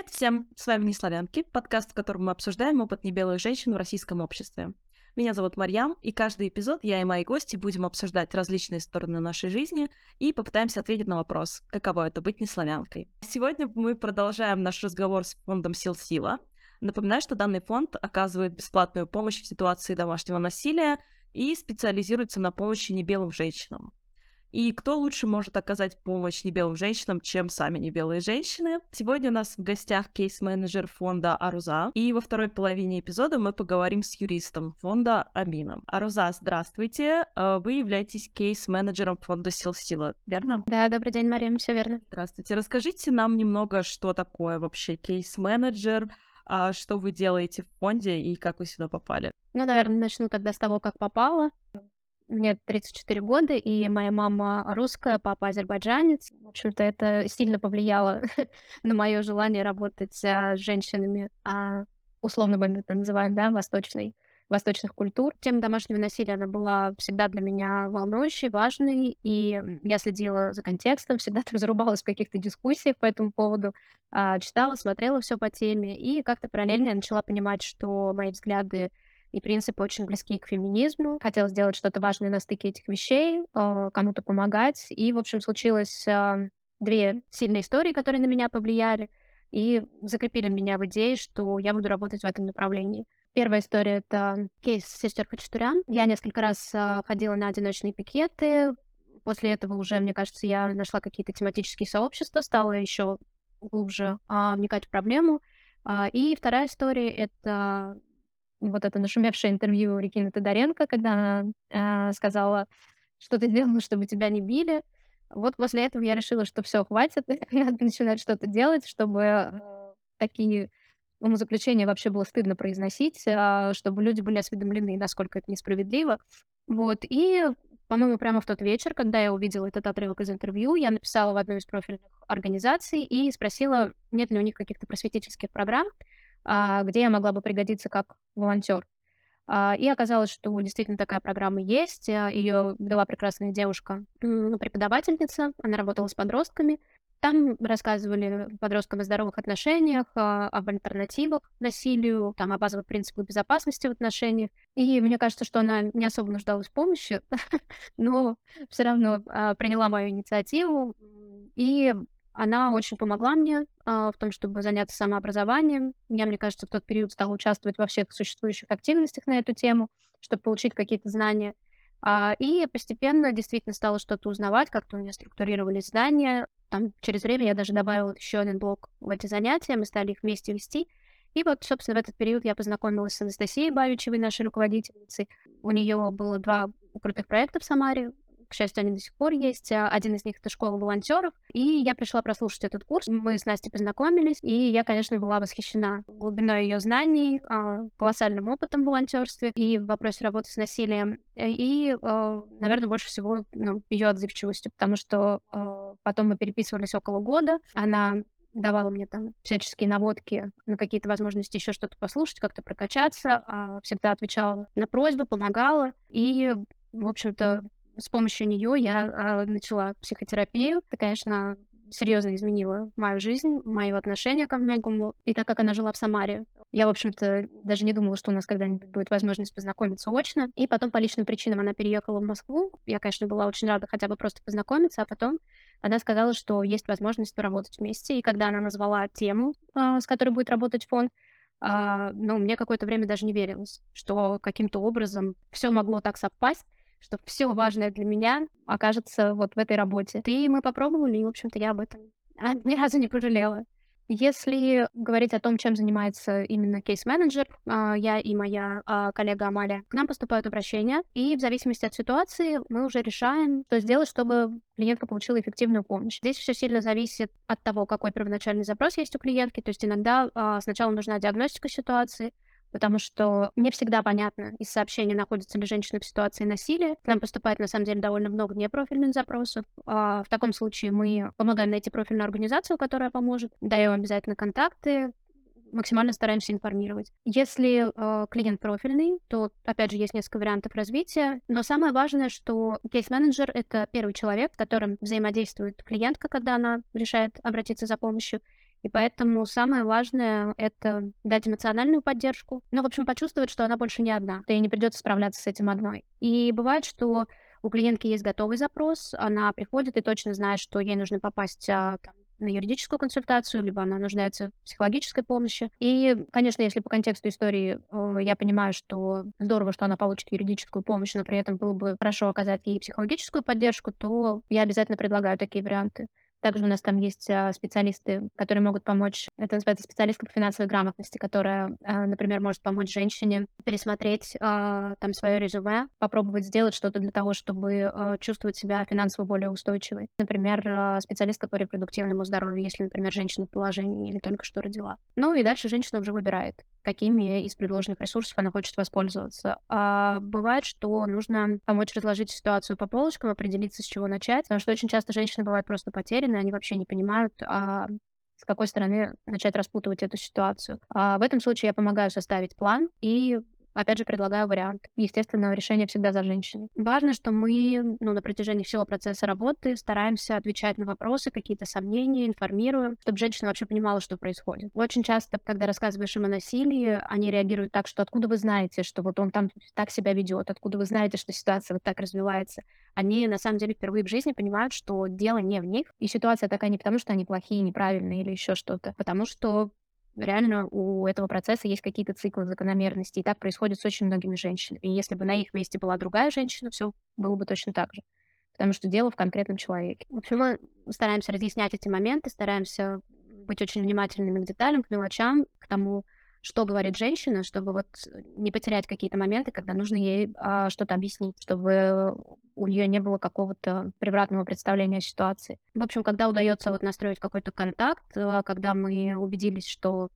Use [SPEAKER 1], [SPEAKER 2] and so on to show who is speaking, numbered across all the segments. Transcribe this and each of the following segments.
[SPEAKER 1] Привет всем! С вами «Не славянки», подкаст, в котором мы обсуждаем опыт небелых женщин в российском обществе. Меня зовут Марьям, и каждый эпизод я и мои гости будем обсуждать различные стороны нашей жизни и попытаемся ответить на вопрос, каково это быть неславянкой. Сегодня мы продолжаем наш разговор с фондом «Сил Сила». Напоминаю, что данный фонд оказывает бесплатную помощь в ситуации домашнего насилия и специализируется на помощи небелым женщинам. И кто лучше может оказать помощь небелым женщинам, чем сами небелые женщины? Сегодня у нас в гостях кейс-менеджер фонда Аруза. И во второй половине эпизода мы поговорим с юристом фонда Амином. Аруза, здравствуйте. Э, вы являетесь кейс-менеджером фонда Сил Сила, верно?
[SPEAKER 2] Да, добрый день, Мария, все верно.
[SPEAKER 1] Здравствуйте. Расскажите нам немного, что такое вообще кейс-менеджер, а что вы делаете в фонде и как вы сюда попали?
[SPEAKER 2] Ну, наверное, начну тогда с того, как попала. Мне 34 года, и моя мама русская, папа азербайджанец. В общем-то, это сильно повлияло на мое желание работать с женщинами, а, условно мы это называем, да, восточной, восточных культур. Тема домашнего насилия, она была всегда для меня волнующей, важной, и я следила за контекстом, всегда там зарубалась в каких-то дискуссиях по этому поводу, а, читала, смотрела все по теме, и как-то параллельно я начала понимать, что мои взгляды и принципы очень близки к феминизму. Хотела сделать что-то важное на стыке этих вещей, а, кому-то помогать. И, в общем, случилось а, две сильные истории, которые на меня повлияли и закрепили меня в идее, что я буду работать в этом направлении. Первая история — это кейс сестер Хачатурян. Я несколько раз а, ходила на одиночные пикеты. После этого уже, мне кажется, я нашла какие-то тематические сообщества, стала еще глубже вникать в проблему. И вторая история — это вот это нашумевшее интервью Регины Тодоренко, когда она э, сказала, что ты делала, чтобы тебя не били. Вот после этого я решила, что все хватит, надо начинать что-то делать, чтобы э, такие умозаключения вообще было стыдно произносить, э, чтобы люди были осведомлены, насколько это несправедливо. Вот. И, по-моему, прямо в тот вечер, когда я увидела этот отрывок из интервью, я написала в одну из профильных организаций и спросила, нет ли у них каких-то просветительских программ, а, где я могла бы пригодиться как волонтер. А, и оказалось, что действительно такая программа есть. А, Ее дала прекрасная девушка, преподавательница. Она работала с подростками. Там рассказывали подросткам о здоровых отношениях, об альтернативах насилию, там, о базовых принципах безопасности в отношениях. И мне кажется, что она не особо нуждалась в помощи, но все равно приняла мою инициативу. И она очень помогла мне а, в том, чтобы заняться самообразованием. Я, мне кажется, в тот период стала участвовать во всех существующих активностях на эту тему, чтобы получить какие-то знания. А, и постепенно действительно стала что-то узнавать, как-то у меня структурировались знания. Там через время я даже добавила еще один блок в эти занятия, мы стали их вместе вести. И вот, собственно, в этот период я познакомилась с Анастасией Бавичевой, нашей руководительницей. У нее было два крутых проекта в Самаре. К счастью, они до сих пор есть. А, один из них — это школа волонтеров. И я пришла прослушать этот курс. Мы с Настей познакомились, и я, конечно, была восхищена глубиной ее знаний, а, колоссальным опытом в волонтерстве и в вопросе работы с насилием. И, а, наверное, больше всего ну, ее отзывчивостью, потому что потом мы переписывались около года. Она давала мне там всяческие наводки на какие-то возможности еще что-то послушать, как-то прокачаться, всегда отвечала на просьбы, помогала. И, в общем-то, с помощью нее я а, начала психотерапию. Это, конечно, серьезно изменила мою жизнь, мое отношение ко многому. И так как она жила в Самаре, я, в общем-то, даже не думала, что у нас когда-нибудь будет возможность познакомиться очно. И потом по личным причинам она переехала в Москву. Я, конечно, была очень рада хотя бы просто познакомиться, а потом она сказала, что есть возможность поработать вместе. И когда она назвала тему, а, с которой будет работать фонд, а, ну, мне какое-то время даже не верилось, что каким-то образом все могло так совпасть что все важное для меня окажется вот в этой работе. И мы попробовали, и, в общем-то, я об этом а, ни разу не пожалела. Если говорить о том, чем занимается именно кейс-менеджер, а, я и моя а, коллега Амалия, к нам поступают обращения, и в зависимости от ситуации мы уже решаем, что сделать, чтобы клиентка получила эффективную помощь. Здесь все сильно зависит от того, какой первоначальный запрос есть у клиентки. То есть иногда сначала нужна диагностика ситуации, потому что не всегда понятно из сообщения, находится ли женщина в ситуации насилия. К нам поступает, на самом деле, довольно много непрофильных запросов. А в таком случае мы помогаем найти профильную организацию, которая поможет, даем обязательно контакты, максимально стараемся информировать. Если э, клиент профильный, то, опять же, есть несколько вариантов развития. Но самое важное, что кейс-менеджер — это первый человек, с которым взаимодействует клиентка, когда она решает обратиться за помощью. И поэтому самое важное — это дать эмоциональную поддержку. Ну, в общем, почувствовать, что она больше не одна, ей не придется справляться с этим одной. И бывает, что у клиентки есть готовый запрос, она приходит и точно знает, что ей нужно попасть а, там, на юридическую консультацию, либо она нуждается в психологической помощи. И, конечно, если по контексту истории я понимаю, что здорово, что она получит юридическую помощь, но при этом было бы хорошо оказать ей психологическую поддержку, то я обязательно предлагаю такие варианты. Также у нас там есть а, специалисты, которые могут помочь. Это называется специалистка по финансовой грамотности, которая, а, например, может помочь женщине пересмотреть а, там свое резюме, попробовать сделать что-то для того, чтобы чувствовать себя финансово более устойчивой. Например, специалистка по репродуктивному здоровью, если, например, женщина в положении или только что родила. Ну и дальше женщина уже выбирает, какими из предложенных ресурсов она хочет воспользоваться. А бывает, что нужно помочь разложить ситуацию по полочкам, определиться, с чего начать, потому что очень часто женщины бывают просто потеряны, они вообще не понимают, а с какой стороны начать распутывать эту ситуацию. А в этом случае я помогаю составить план и Опять же, предлагаю вариант. Естественно, решение всегда за женщиной. Важно, что мы ну, на протяжении всего процесса работы стараемся отвечать на вопросы, какие-то сомнения, информируем, чтобы женщина вообще понимала, что происходит. Очень часто, когда рассказываешь им о насилии, они реагируют так, что откуда вы знаете, что вот он там так себя ведет, откуда вы знаете, что ситуация вот так развивается. Они на самом деле впервые в жизни понимают, что дело не в них, и ситуация такая не потому, что они плохие, неправильные или еще что-то, потому что реально у этого процесса есть какие-то циклы закономерности, и так происходит с очень многими женщинами. И если бы на их месте была другая женщина, все было бы точно так же. Потому что дело в конкретном человеке. В общем, мы стараемся разъяснять эти моменты, стараемся быть очень внимательными к деталям, к мелочам, к тому, что говорит женщина, чтобы вот не потерять какие-то моменты, когда нужно ей а, что-то объяснить, чтобы у нее не было какого-то превратного представления о ситуации. В общем, когда удается вот настроить какой-то контакт, а, когда мы убедились, что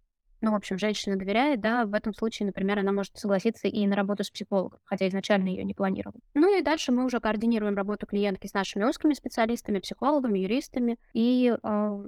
[SPEAKER 2] ну, в общем, женщина доверяет, да, в этом случае, например, она может согласиться и на работу с психологом, хотя изначально ее не планировала. Ну и дальше мы уже координируем работу клиентки с нашими узкими специалистами, психологами, юристами, и э,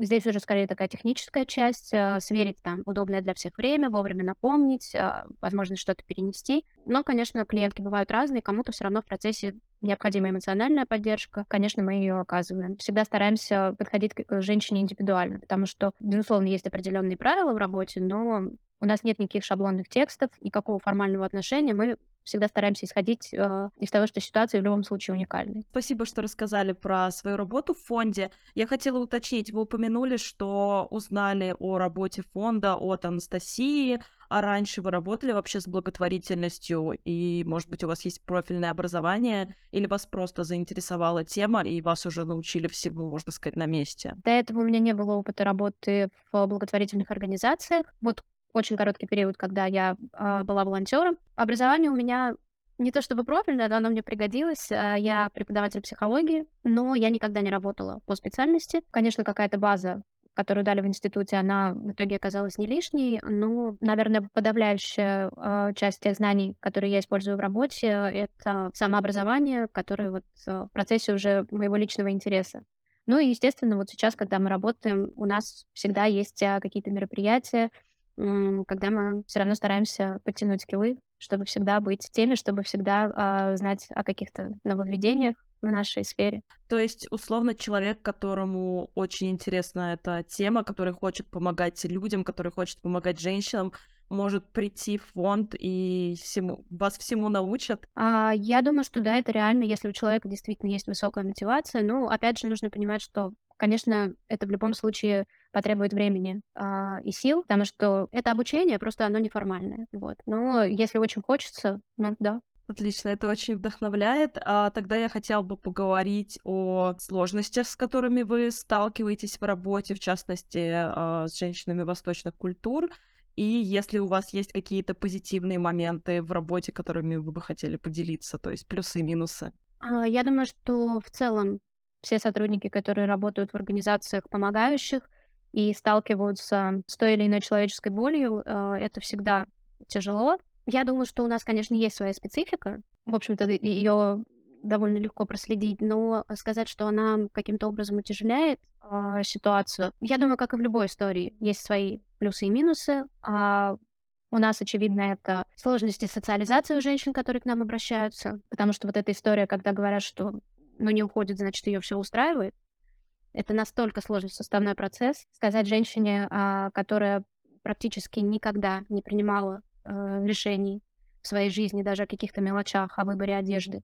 [SPEAKER 2] Здесь уже скорее такая техническая часть, э, сверить там удобное для всех время, вовремя напомнить, э, возможно, что-то перенести. Но, конечно, клиентки бывают разные, кому-то все равно в процессе необходима эмоциональная поддержка. Конечно, мы ее оказываем. Всегда стараемся подходить к женщине индивидуально, потому что, безусловно, есть определенные правила в работе, но у нас нет никаких шаблонных текстов, никакого формального отношения. Мы всегда стараемся исходить э, из того, что ситуация в любом случае уникальная.
[SPEAKER 1] Спасибо, что рассказали про свою работу в фонде. Я хотела уточнить, вы упомянули, что узнали о работе фонда от Анастасии, а раньше вы работали вообще с благотворительностью, и, может быть, у вас есть профильное образование, или вас просто заинтересовала тема, и вас уже научили всему, можно сказать, на месте?
[SPEAKER 2] До этого у меня не было опыта работы в благотворительных организациях. Вот очень короткий период, когда я э, была волонтером. Образование у меня не то чтобы профильное, но оно мне пригодилось. А, я преподаватель психологии, но я никогда не работала по специальности. Конечно, какая-то база которую дали в институте, она в итоге оказалась не лишней, но, наверное, подавляющая э, часть тех знаний, которые я использую в работе, это самообразование, которое вот в процессе уже моего личного интереса. Ну и, естественно, вот сейчас, когда мы работаем, у нас всегда есть какие-то мероприятия, когда мы все равно стараемся подтянуть скиллы, чтобы всегда быть в теме, чтобы всегда э, знать о каких-то нововведениях в нашей сфере.
[SPEAKER 1] То есть, условно, человек, которому очень интересна эта тема, который хочет помогать людям, который хочет помогать женщинам, может прийти в фонд и всему, вас всему научат?
[SPEAKER 2] А, я думаю, что да, это реально, если у человека действительно есть высокая мотивация. Ну, опять же, нужно понимать, что Конечно, это в любом случае потребует времени а, и сил, потому что это обучение, просто оно неформальное. Вот. Но если очень хочется, ну да,
[SPEAKER 1] Отлично, это очень вдохновляет. А тогда я хотела бы поговорить о сложностях, с которыми вы сталкиваетесь в работе, в частности, а, с женщинами восточных культур. И если у вас есть какие-то позитивные моменты в работе, которыми вы бы хотели поделиться, то есть плюсы и минусы.
[SPEAKER 2] А, я думаю, что в целом все сотрудники, которые работают в организациях помогающих и сталкиваются с той или иной человеческой болью, э, это всегда тяжело. Я думаю, что у нас, конечно, есть своя специфика. В общем-то, ее довольно легко проследить, но сказать, что она каким-то образом утяжеляет э, ситуацию, я думаю, как и в любой истории, есть свои плюсы и минусы. А у нас, очевидно, это сложности социализации у женщин, которые к нам обращаются, потому что вот эта история, когда говорят, что но не уходит, значит, ее все устраивает. Это настолько сложный составной процесс. Сказать женщине, а, которая практически никогда не принимала э, решений в своей жизни, даже о каких-то мелочах, о выборе одежды,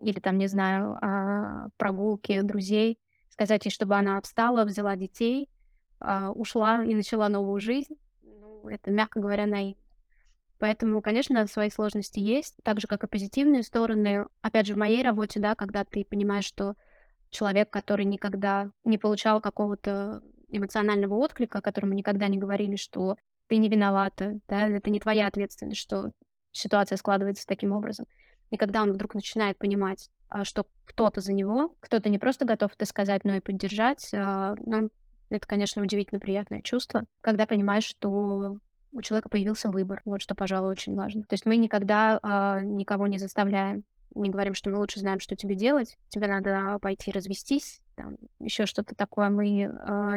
[SPEAKER 2] или там, не знаю, о прогулке друзей, сказать ей, чтобы она встала, взяла детей, а, ушла и начала новую жизнь, ну, это, мягко говоря, наивно. Поэтому, конечно, свои сложности есть, так же, как и позитивные стороны. Опять же, в моей работе, да, когда ты понимаешь, что человек, который никогда не получал какого-то эмоционального отклика, которому никогда не говорили, что ты не виновата, да, это не твоя ответственность, что ситуация складывается таким образом. И когда он вдруг начинает понимать, а, что кто-то за него, кто-то не просто готов это сказать, но и поддержать, а, ну, это, конечно, удивительно приятное чувство, когда понимаешь, что у человека появился выбор. Вот что, пожалуй, очень важно. То есть мы никогда а, никого не заставляем не говорим, что мы лучше знаем, что тебе делать, тебе надо пойти развестись, там, еще что-то такое мы э,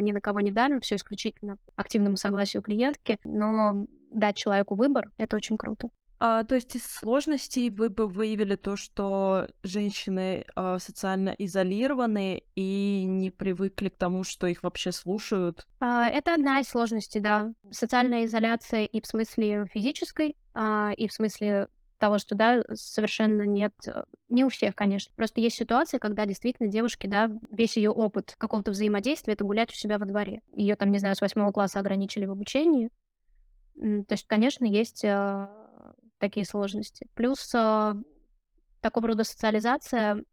[SPEAKER 2] ни на кого не давим, все исключительно активному согласию клиентки, но дать человеку выбор — это очень круто.
[SPEAKER 1] А, то есть из сложностей вы бы выявили то, что женщины а, социально изолированы и не привыкли к тому, что их вообще слушают?
[SPEAKER 2] А, это одна из сложностей, да. Социальная изоляция и в смысле физической, а, и в смысле того, что, да, совершенно нет, э, не у всех, конечно. Просто есть ситуации, когда действительно девушки, да, весь ее опыт какого-то взаимодействия это гулять у себя во дворе. Ее там, не знаю, с восьмого класса ограничили в обучении. То есть, конечно, есть э, такие сложности. Плюс э, такого рода социализация,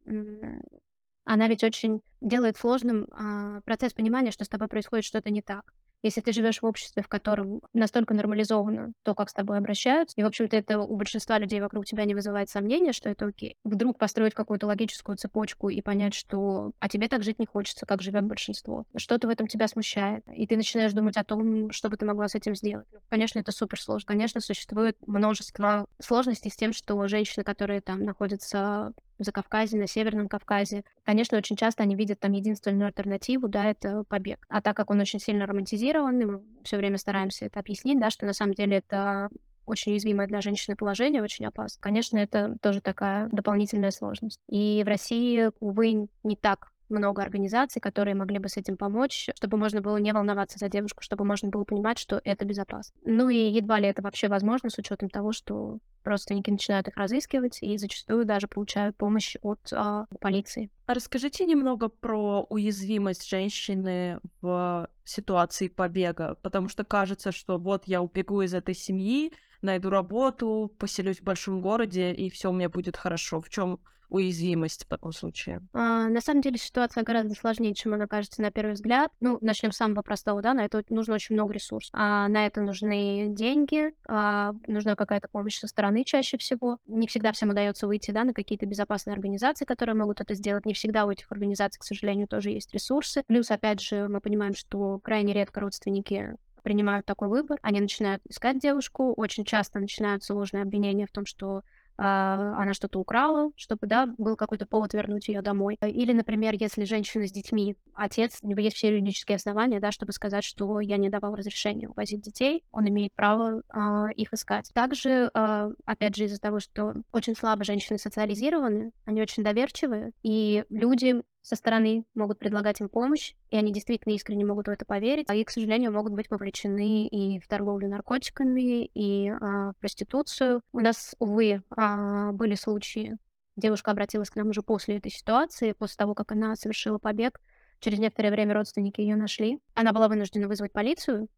[SPEAKER 2] она ведь очень делает сложным э, процесс понимания, что с тобой происходит что-то не так. Если ты живешь в обществе, в котором настолько нормализовано то, как с тобой обращаются, и, в общем-то, это у большинства людей вокруг тебя не вызывает сомнения, что это окей. Вдруг построить какую-то логическую цепочку и понять, что а тебе так жить не хочется, как живет большинство. Что-то в этом тебя смущает. И ты начинаешь думать о том, что бы ты могла с этим сделать. Конечно, это супер сложно. Конечно, существует множество сложностей с тем, что женщины, которые там находятся Закавказье, на Северном Кавказе. Конечно, очень часто они видят там единственную альтернативу, да, это побег. А так как он очень сильно романтизирован, мы все время стараемся это объяснить, да, что на самом деле это очень уязвимое для женщины положение, очень опасно. Конечно, это тоже такая дополнительная сложность. И в России, увы, не так много организаций, которые могли бы с этим помочь, чтобы можно было не волноваться за девушку, чтобы можно было понимать, что это безопасно. Ну и едва ли это вообще возможно с учетом того, что родственники начинают их разыскивать и зачастую даже получают помощь от а, полиции.
[SPEAKER 1] А расскажите немного про уязвимость женщины в ситуации побега, потому что кажется, что вот я убегу из этой семьи, найду работу, поселюсь в большом городе, и все у меня будет хорошо. В чем уязвимость в таком случае?
[SPEAKER 2] А, на самом деле ситуация гораздо сложнее, чем она кажется на первый взгляд. Ну, начнем с самого простого, да, на это нужно очень много ресурсов. А, на это нужны деньги, а, нужна какая-то помощь со стороны чаще всего. Не всегда всем удается выйти, да, на какие-то безопасные организации, которые могут это сделать. Не всегда у этих организаций, к сожалению, тоже есть ресурсы. Плюс, опять же, мы понимаем, что крайне редко родственники принимают такой выбор, они начинают искать девушку, очень часто начинаются ложные обвинения в том, что а, она что-то украла, чтобы, да, был какой-то повод вернуть ее домой. Или, например, если женщина с детьми, отец, у него есть все юридические основания, да, чтобы сказать, что я не давал разрешения увозить детей, он имеет право э, их искать. Также, э, опять же, из-за того, что очень слабо женщины социализированы, они очень доверчивые, и люди со стороны могут предлагать им помощь, и они действительно искренне могут в это поверить, а и, к сожалению, могут быть вовлечены и в торговлю наркотиками, и а, в проституцию. У нас, увы, а, были случаи, девушка обратилась к нам уже после этой ситуации, после того, как она совершила побег. Через некоторое время родственники ее нашли. Она была вынуждена вызвать полицию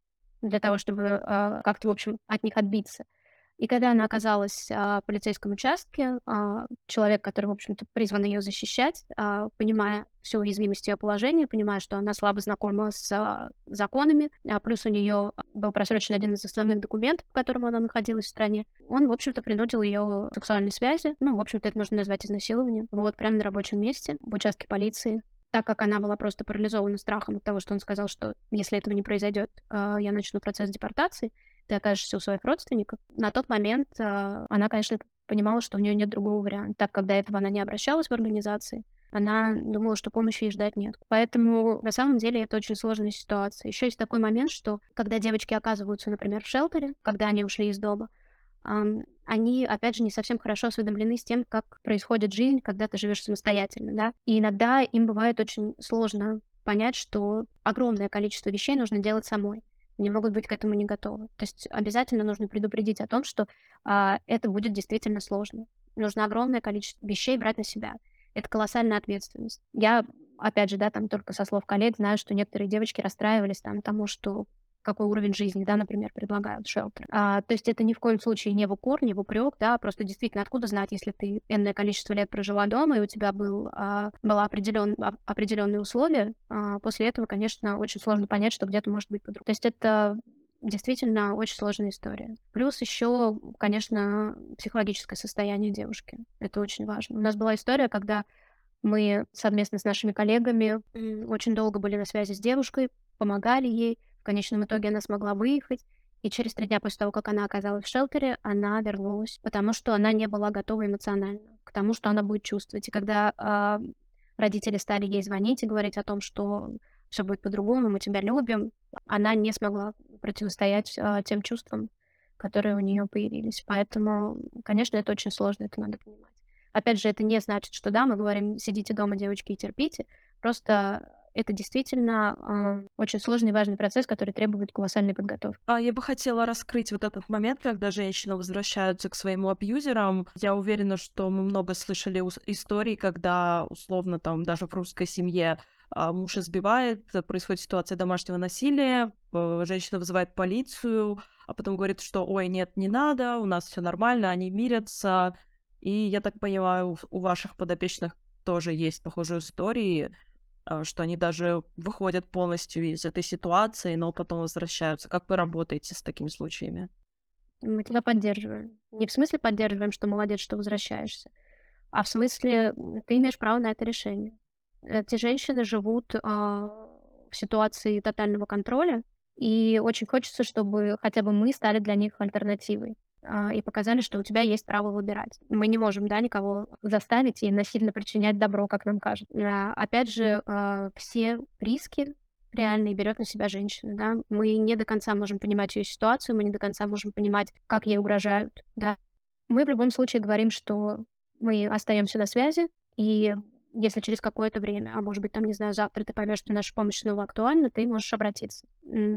[SPEAKER 2] для того, чтобы а, как-то, в общем, от них отбиться. И когда она оказалась а, в полицейском участке, а, человек, который, в общем-то, призван ее защищать, а, понимая всю уязвимость ее положения, понимая, что она слабо знакома с а, законами, а плюс у нее был просрочен один из основных документов, по которому она находилась в стране, он, в общем-то, принудил ее к сексуальной связи. Ну, в общем-то, это можно назвать изнасилованием. Вот, прямо на рабочем месте, в участке полиции так как она была просто парализована страхом от того, что он сказал, что если этого не произойдет, а, я начну процесс депортации, ты окажешься у своих родственников. На тот момент э, она, конечно, понимала, что у нее нет другого варианта. Так как до этого она не обращалась в организации, она думала, что помощи ей ждать нет. Поэтому на самом деле это очень сложная ситуация. Еще есть такой момент, что когда девочки оказываются, например, в шелтере, когда они ушли из дома, они, опять же, не совсем хорошо осведомлены с тем, как происходит жизнь, когда ты живешь самостоятельно, да. И иногда им бывает очень сложно понять, что огромное количество вещей нужно делать самой. Они могут быть к этому не готовы. То есть обязательно нужно предупредить о том, что а, это будет действительно сложно. Нужно огромное количество вещей брать на себя. Это колоссальная ответственность. Я, опять же, да, там только со слов коллег знаю, что некоторые девочки расстраивались там тому, что какой уровень жизни, да, например, предлагают шелтер. А, то есть это ни в коем случае не в укор, не в упрек, да, просто действительно откуда знать, если ты энное количество лет прожила дома, и у тебя был, а, было определен, а, определенные условия, а, после этого, конечно, очень сложно понять, что где-то может быть по-другому. То есть это действительно очень сложная история. Плюс еще, конечно, психологическое состояние девушки. Это очень важно. У нас была история, когда мы совместно с нашими коллегами очень долго были на связи с девушкой, помогали ей, в конечном итоге она смогла выехать, и через три дня после того, как она оказалась в шелтере, она вернулась, потому что она не была готова эмоционально к тому, что она будет чувствовать. И когда э, родители стали ей звонить и говорить о том, что все будет по-другому, мы тебя любим, она не смогла противостоять э, тем чувствам, которые у нее появились. Поэтому, конечно, это очень сложно, это надо понимать. Опять же, это не значит, что да, мы говорим, сидите дома, девочки, и терпите. Просто это действительно э, очень сложный и важный процесс, который требует колоссальной подготовки.
[SPEAKER 1] А я бы хотела раскрыть вот этот момент, когда женщины возвращаются к своим абьюзерам. Я уверена, что мы много слышали историй, когда условно там даже в русской семье а, муж избивает, происходит ситуация домашнего насилия, женщина вызывает полицию, а потом говорит, что ой, нет, не надо, у нас все нормально, они мирятся. И я так понимаю, у ваших подопечных тоже есть похожие истории, что они даже выходят полностью из этой ситуации, но потом возвращаются. Как вы работаете с такими случаями?
[SPEAKER 2] Мы тебя поддерживаем. Не в смысле поддерживаем, что молодец, что возвращаешься, а в смысле ты имеешь право на это решение. Эти женщины живут а, в ситуации тотального контроля, и очень хочется, чтобы хотя бы мы стали для них альтернативой. А, и показали, что у тебя есть право выбирать. Мы не можем, да, никого заставить и насильно причинять добро, как нам кажется. А, опять же, а, все риски реальные берет на себя женщина, да. Мы не до конца можем понимать ее ситуацию, мы не до конца можем понимать, как ей угрожают, да. Мы в любом случае говорим, что мы остаемся на связи, и если через какое-то время, а может быть, там, не знаю, завтра ты поймешь, что наша помощь снова актуальна, ты можешь обратиться.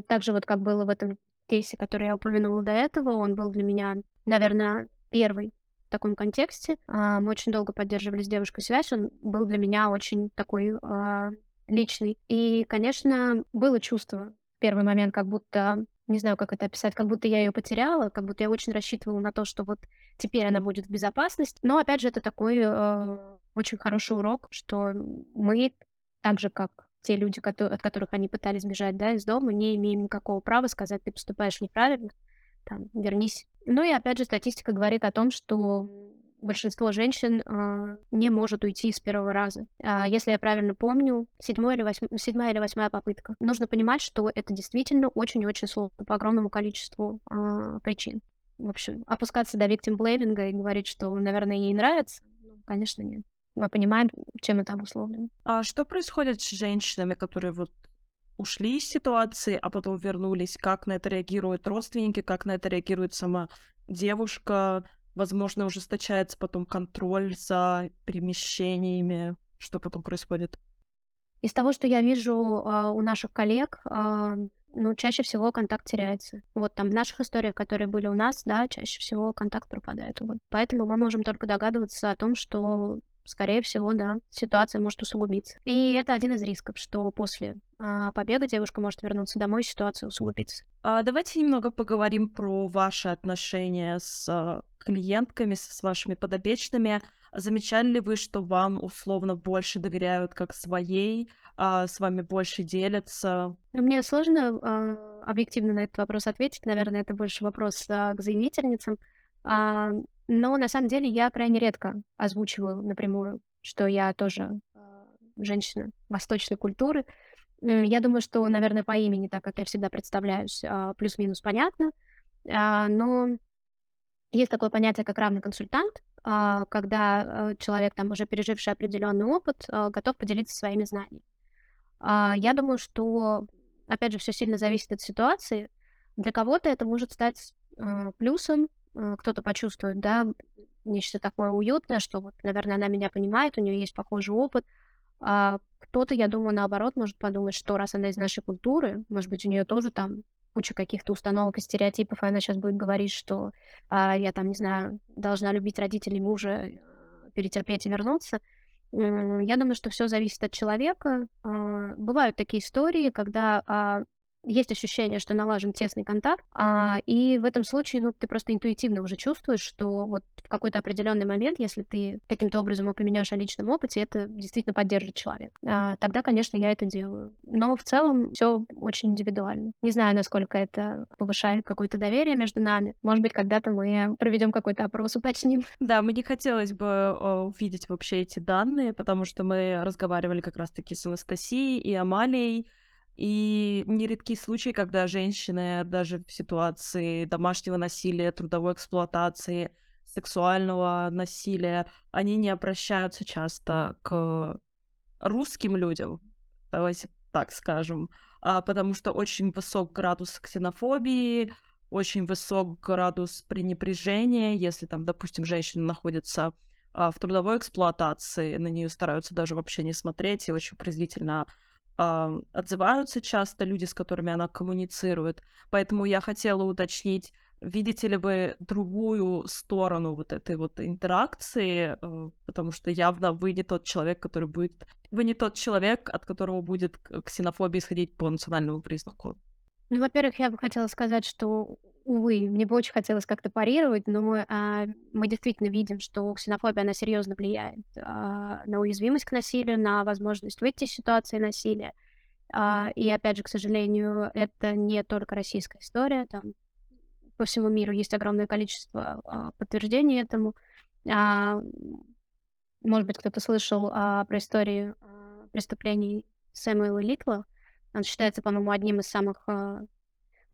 [SPEAKER 2] Также вот как было в этом кейсе, который я упомянула до этого, он был для меня, наверное, первый в таком контексте. А, мы очень долго поддерживали с девушкой связь, он был для меня очень такой а, личный. И, конечно, было чувство в первый момент, как будто не знаю, как это описать, как будто я ее потеряла, как будто я очень рассчитывала на то, что вот теперь она будет в безопасности. Но опять же, это такой э, очень хороший урок, что мы так же, как те люди, от которых они пытались сбежать да, из дома, не имеем никакого права сказать, ты поступаешь неправильно, там, вернись. Ну и опять же, статистика говорит о том, что большинство женщин э, не может уйти с первого раза. Э, если я правильно помню, седьмая или, восьм... седьмая или восьмая попытка. Нужно понимать, что это действительно очень-очень сложно по огромному количеству э, причин. В общем, опускаться до victim blaming и говорить, что, наверное, ей нравится, ну, конечно, нет мы понимаем, чем это обусловлено.
[SPEAKER 1] А что происходит с женщинами, которые вот ушли из ситуации, а потом вернулись? Как на это реагируют родственники, как на это реагирует сама девушка? Возможно, ужесточается потом контроль за перемещениями. Что потом происходит?
[SPEAKER 2] Из того, что я вижу uh, у наших коллег, uh, ну, чаще всего контакт теряется. Вот там в наших историях, которые были у нас, да, чаще всего контакт пропадает. Вот. Поэтому мы можем только догадываться о том, что скорее всего, да, ситуация может усугубиться. И это один из рисков, что после а, побега девушка может вернуться домой, и ситуация усугубится.
[SPEAKER 1] А давайте немного поговорим про ваши отношения с а, клиентками, с вашими подопечными. Замечали ли вы, что вам условно больше доверяют как своей, а с вами больше делятся?
[SPEAKER 2] Мне сложно а, объективно на этот вопрос ответить. Наверное, это больше вопрос а, к заявительницам. А, но на самом деле я крайне редко озвучиваю напрямую, что я тоже а, женщина восточной культуры. Я думаю, что, наверное, по имени, так как я всегда представляюсь, а, плюс-минус понятно. А, но есть такое понятие, как равный консультант, когда человек, там, уже переживший определенный опыт, готов поделиться своими знаниями. Я думаю, что, опять же, все сильно зависит от ситуации. Для кого-то это может стать плюсом, Э, кто-то почувствует, да, нечто такое уютное, что вот, наверное, она меня понимает, у нее есть похожий опыт, А кто-то, я думаю, наоборот, может подумать, что раз она из нашей культуры, может быть, у нее тоже там куча каких-то установок и стереотипов, и она сейчас будет говорить, что а, я там, не знаю, должна любить родителей мужа, э, перетерпеть и вернуться. Я думаю, что все зависит от человека. А, бывают такие истории, когда а, есть ощущение, что налажен тесный контакт, а, и в этом случае, ну, ты просто интуитивно уже чувствуешь, что вот в какой-то определенный момент, если ты каким-то образом упомянешь о личном опыте, это действительно поддержит человек. А, тогда, конечно, я это делаю. Но в целом все очень индивидуально. Не знаю, насколько это повышает какое-то доверие между нами. Может быть, когда-то мы проведем какой-то опрос, уточним.
[SPEAKER 1] Да, мне хотелось бы увидеть вообще эти данные, потому что мы разговаривали как раз-таки с Анастасией и Амалией, и нередки случаи, когда женщины даже в ситуации домашнего насилия, трудовой эксплуатации, сексуального насилия, они не обращаются часто к русским людям, давайте так скажем, а потому что очень высок градус ксенофобии, очень высок градус пренебрежения, если там, допустим, женщина находится а, в трудовой эксплуатации, на нее стараются даже вообще не смотреть и очень презрительно отзываются часто люди, с которыми она коммуницирует. Поэтому я хотела уточнить, видите ли вы другую сторону вот этой вот интеракции, э, потому что явно вы не тот человек, который будет... Вы не тот человек, от которого будет ксенофобия исходить по национальному признаку.
[SPEAKER 2] Ну, во-первых, я бы хотела сказать, что, увы, мне бы очень хотелось как-то парировать, но а, мы действительно видим, что ксенофобия, она серьезно влияет а, на уязвимость к насилию, на возможность выйти из ситуации насилия. А, и, опять же, к сожалению, это не только российская история, там по всему миру есть огромное количество а, подтверждений этому. А, может быть, кто-то слышал а, про историю а, преступлений Сэмюэла Литла, он считается, по-моему, одним из самых э,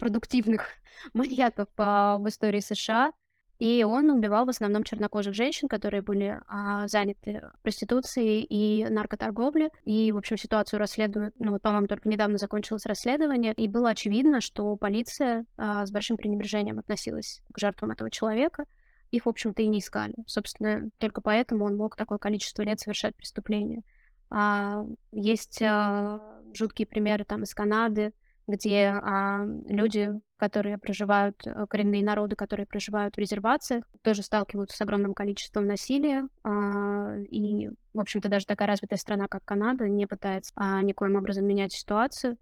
[SPEAKER 2] продуктивных маньяков э, в истории США. И он убивал в основном чернокожих женщин, которые были а, заняты проституцией и наркоторговлей. И, в общем, ситуацию расследуют, ну, вот, по-моему, только недавно закончилось расследование. И было очевидно, что полиция а, с большим пренебрежением относилась к жертвам этого человека. Их, в общем-то, и не искали. Собственно, только поэтому он мог такое количество лет совершать преступления. А, есть а, жуткие примеры там из Канады, где а, люди, которые проживают, э, коренные народы, которые проживают в резервациях, тоже сталкиваются с огромным количеством насилия. А, и, в общем-то, даже такая развитая страна, как Канада, не пытается а, никоим образом менять ситуацию.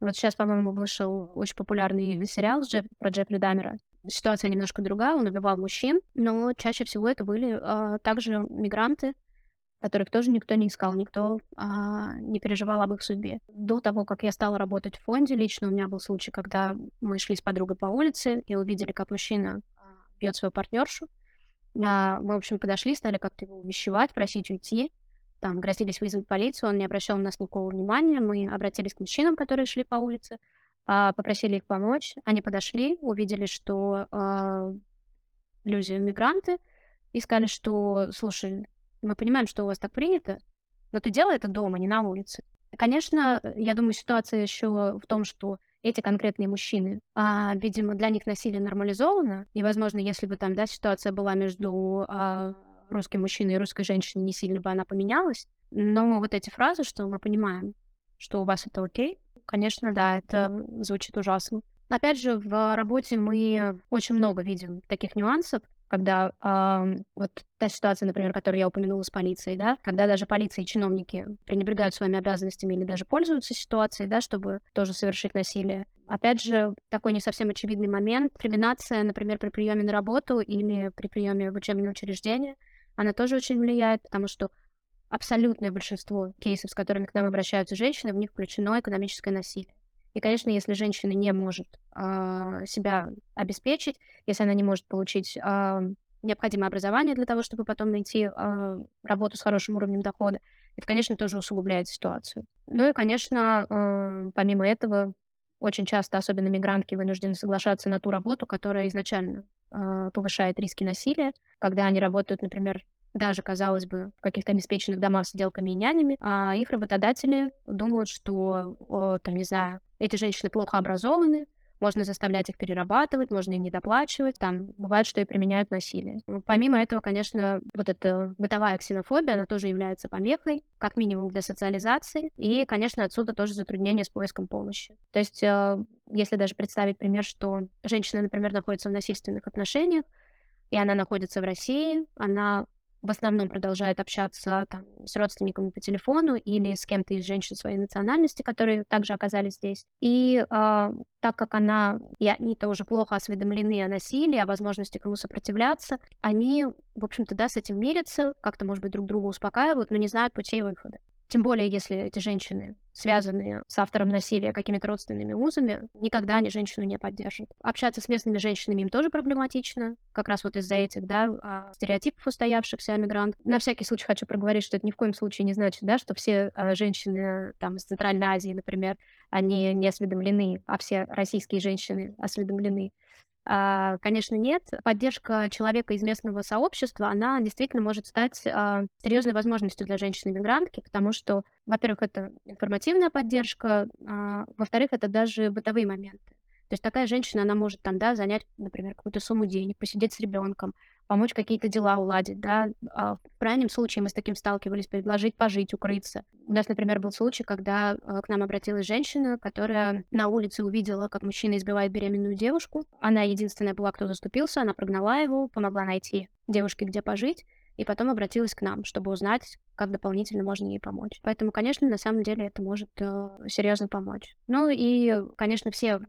[SPEAKER 2] Вот сейчас, по-моему, вышел очень популярный сериал Джефф, про Джеффри Дамера. Ситуация немножко другая, он убивал мужчин, но чаще всего это были а, также мигранты, которых тоже никто не искал, никто а, не переживал об их судьбе. До того, как я стала работать в фонде, лично у меня был случай, когда мы шли с подругой по улице и увидели, как мужчина а, бьет свою партнершу. А, мы, в общем, подошли, стали как-то его увещевать, просить уйти. Там грозились вызвать полицию, он не обращал на нас никакого внимания. Мы обратились к мужчинам, которые шли по улице, а, попросили их помочь. Они подошли, увидели, что а, люди мигранты, и сказали, что, слушай, мы понимаем, что у вас так принято, но ты делай это дома, не на улице. Конечно, я думаю, ситуация еще в том, что эти конкретные мужчины, а, видимо, для них насилие нормализовано, и, возможно, если бы там, да, ситуация была между а, русским мужчиной и русской женщиной, не сильно бы она поменялась, но вот эти фразы, что мы понимаем, что у вас это окей, конечно, да, это звучит ужасно. Опять же, в работе мы очень много видим таких нюансов, когда э, вот та ситуация, например, которую я упомянула с полицией, да, когда даже полиция и чиновники пренебрегают своими обязанностями или даже пользуются ситуацией, да, чтобы тоже совершить насилие. Опять же, такой не совсем очевидный момент. Криминация, например, при приеме на работу или при приеме в учебное учреждение, она тоже очень влияет, потому что абсолютное большинство кейсов, с которыми к нам обращаются женщины, в них включено экономическое насилие. И, конечно, если женщина не может э, себя обеспечить, если она не может получить э, необходимое образование для того, чтобы потом найти э, работу с хорошим уровнем дохода, это, конечно, тоже усугубляет ситуацию. Ну и, конечно, э, помимо этого, очень часто, особенно мигрантки, вынуждены соглашаться на ту работу, которая изначально э, повышает риски насилия, когда они работают, например, даже, казалось бы, в каких-то обеспеченных домах с сиделками и нянями, а их работодатели думают, что, о, там, не знаю, эти женщины плохо образованы, Можно заставлять их перерабатывать, можно и недоплачивать. Там бывает, что и применяют насилие. Помимо этого, конечно, вот эта бытовая ксенофобия, она тоже является помехой, как минимум для социализации. И, конечно, отсюда тоже затруднение с поиском помощи. То есть, э, если даже представить пример, что женщина, например, находится в насильственных отношениях, и она находится в России, она в основном продолжает общаться там, с родственниками по телефону или с кем-то из женщин своей национальности, которые также оказались здесь. И э, так как она и они тоже плохо осведомлены о насилии, о возможности кому сопротивляться, они, в общем-то, да, с этим мирятся, как-то, может быть, друг друга успокаивают, но не знают путей выхода. Тем более, если эти женщины связанные с автором насилия какими-то родственными узами, никогда они женщину не поддержат. Общаться с местными женщинами им тоже проблематично, как раз вот из-за этих, да, а, стереотипов устоявшихся о мигрантах. На всякий случай хочу проговорить, что это ни в коем случае не значит, да, что все а, женщины там из Центральной Азии, например, они не осведомлены, а все российские женщины осведомлены. А, конечно, нет. Поддержка человека из местного сообщества, она действительно может стать а, серьезной возможностью для женщины-мигрантки, потому что, во-первых, это информативная поддержка, а, во-вторых, это даже бытовые моменты. То есть такая женщина, она может там, да, занять, например, какую-то сумму денег, посидеть с ребенком, помочь какие-то дела уладить, да. А в крайнем случае мы с таким сталкивались, предложить пожить, укрыться. У нас, например, был случай, когда э, к нам обратилась женщина, которая на улице увидела, как мужчина избивает беременную девушку. Она единственная была, кто заступился, она прогнала его, помогла найти девушке, где пожить, и потом обратилась к нам, чтобы узнать, как дополнительно можно ей помочь. Поэтому, конечно, на самом деле это может э, серьезно помочь. Ну и, конечно, все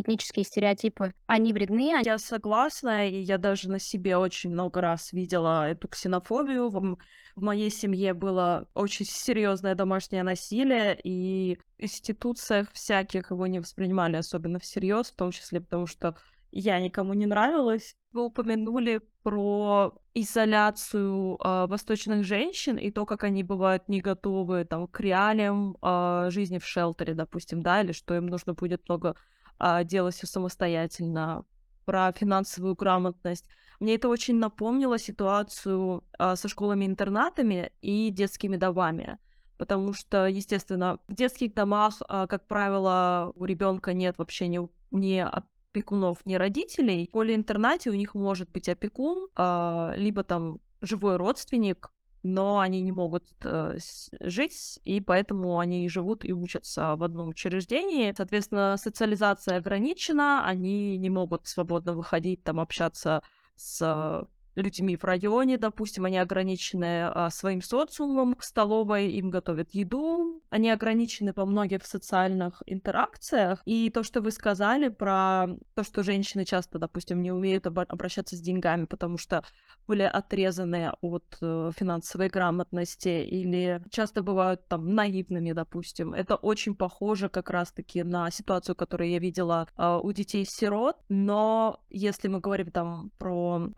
[SPEAKER 2] этнические стереотипы, они вредны.
[SPEAKER 1] Я согласна, и я даже на себе очень много раз видела эту ксенофобию. В, в моей семье было очень серьезное домашнее насилие, и в институциях всяких его не воспринимали особенно всерьез, в том числе потому, что я никому не нравилась. Вы упомянули про изоляцию э, восточных женщин и то, как они бывают не готовы там, к реалиям э, жизни в шелтере, допустим, да, или что им нужно будет много а, делать все самостоятельно, про финансовую грамотность. Мне это очень напомнило ситуацию а, со школами-интернатами и детскими домами. Потому что, естественно, в детских домах, а, как правило, у ребенка нет вообще ни, ни опекунов, ни родителей. В школе-интернате у них может быть опекун, а, либо там живой родственник, но они не могут э, жить, и поэтому они живут и учатся в одном учреждении. Соответственно, социализация ограничена, они не могут свободно выходить, там общаться с людьми в районе, допустим, они ограничены а, своим социумом, в столовой им готовят еду, они ограничены по многих социальных интеракциях. И то, что вы сказали про то, что женщины часто, допустим, не умеют об- обращаться с деньгами, потому что были отрезаны от э, финансовой грамотности или часто бывают там наивными, допустим. Это очень похоже как раз-таки на ситуацию, которую я видела э, у детей-сирот. Но если мы говорим там про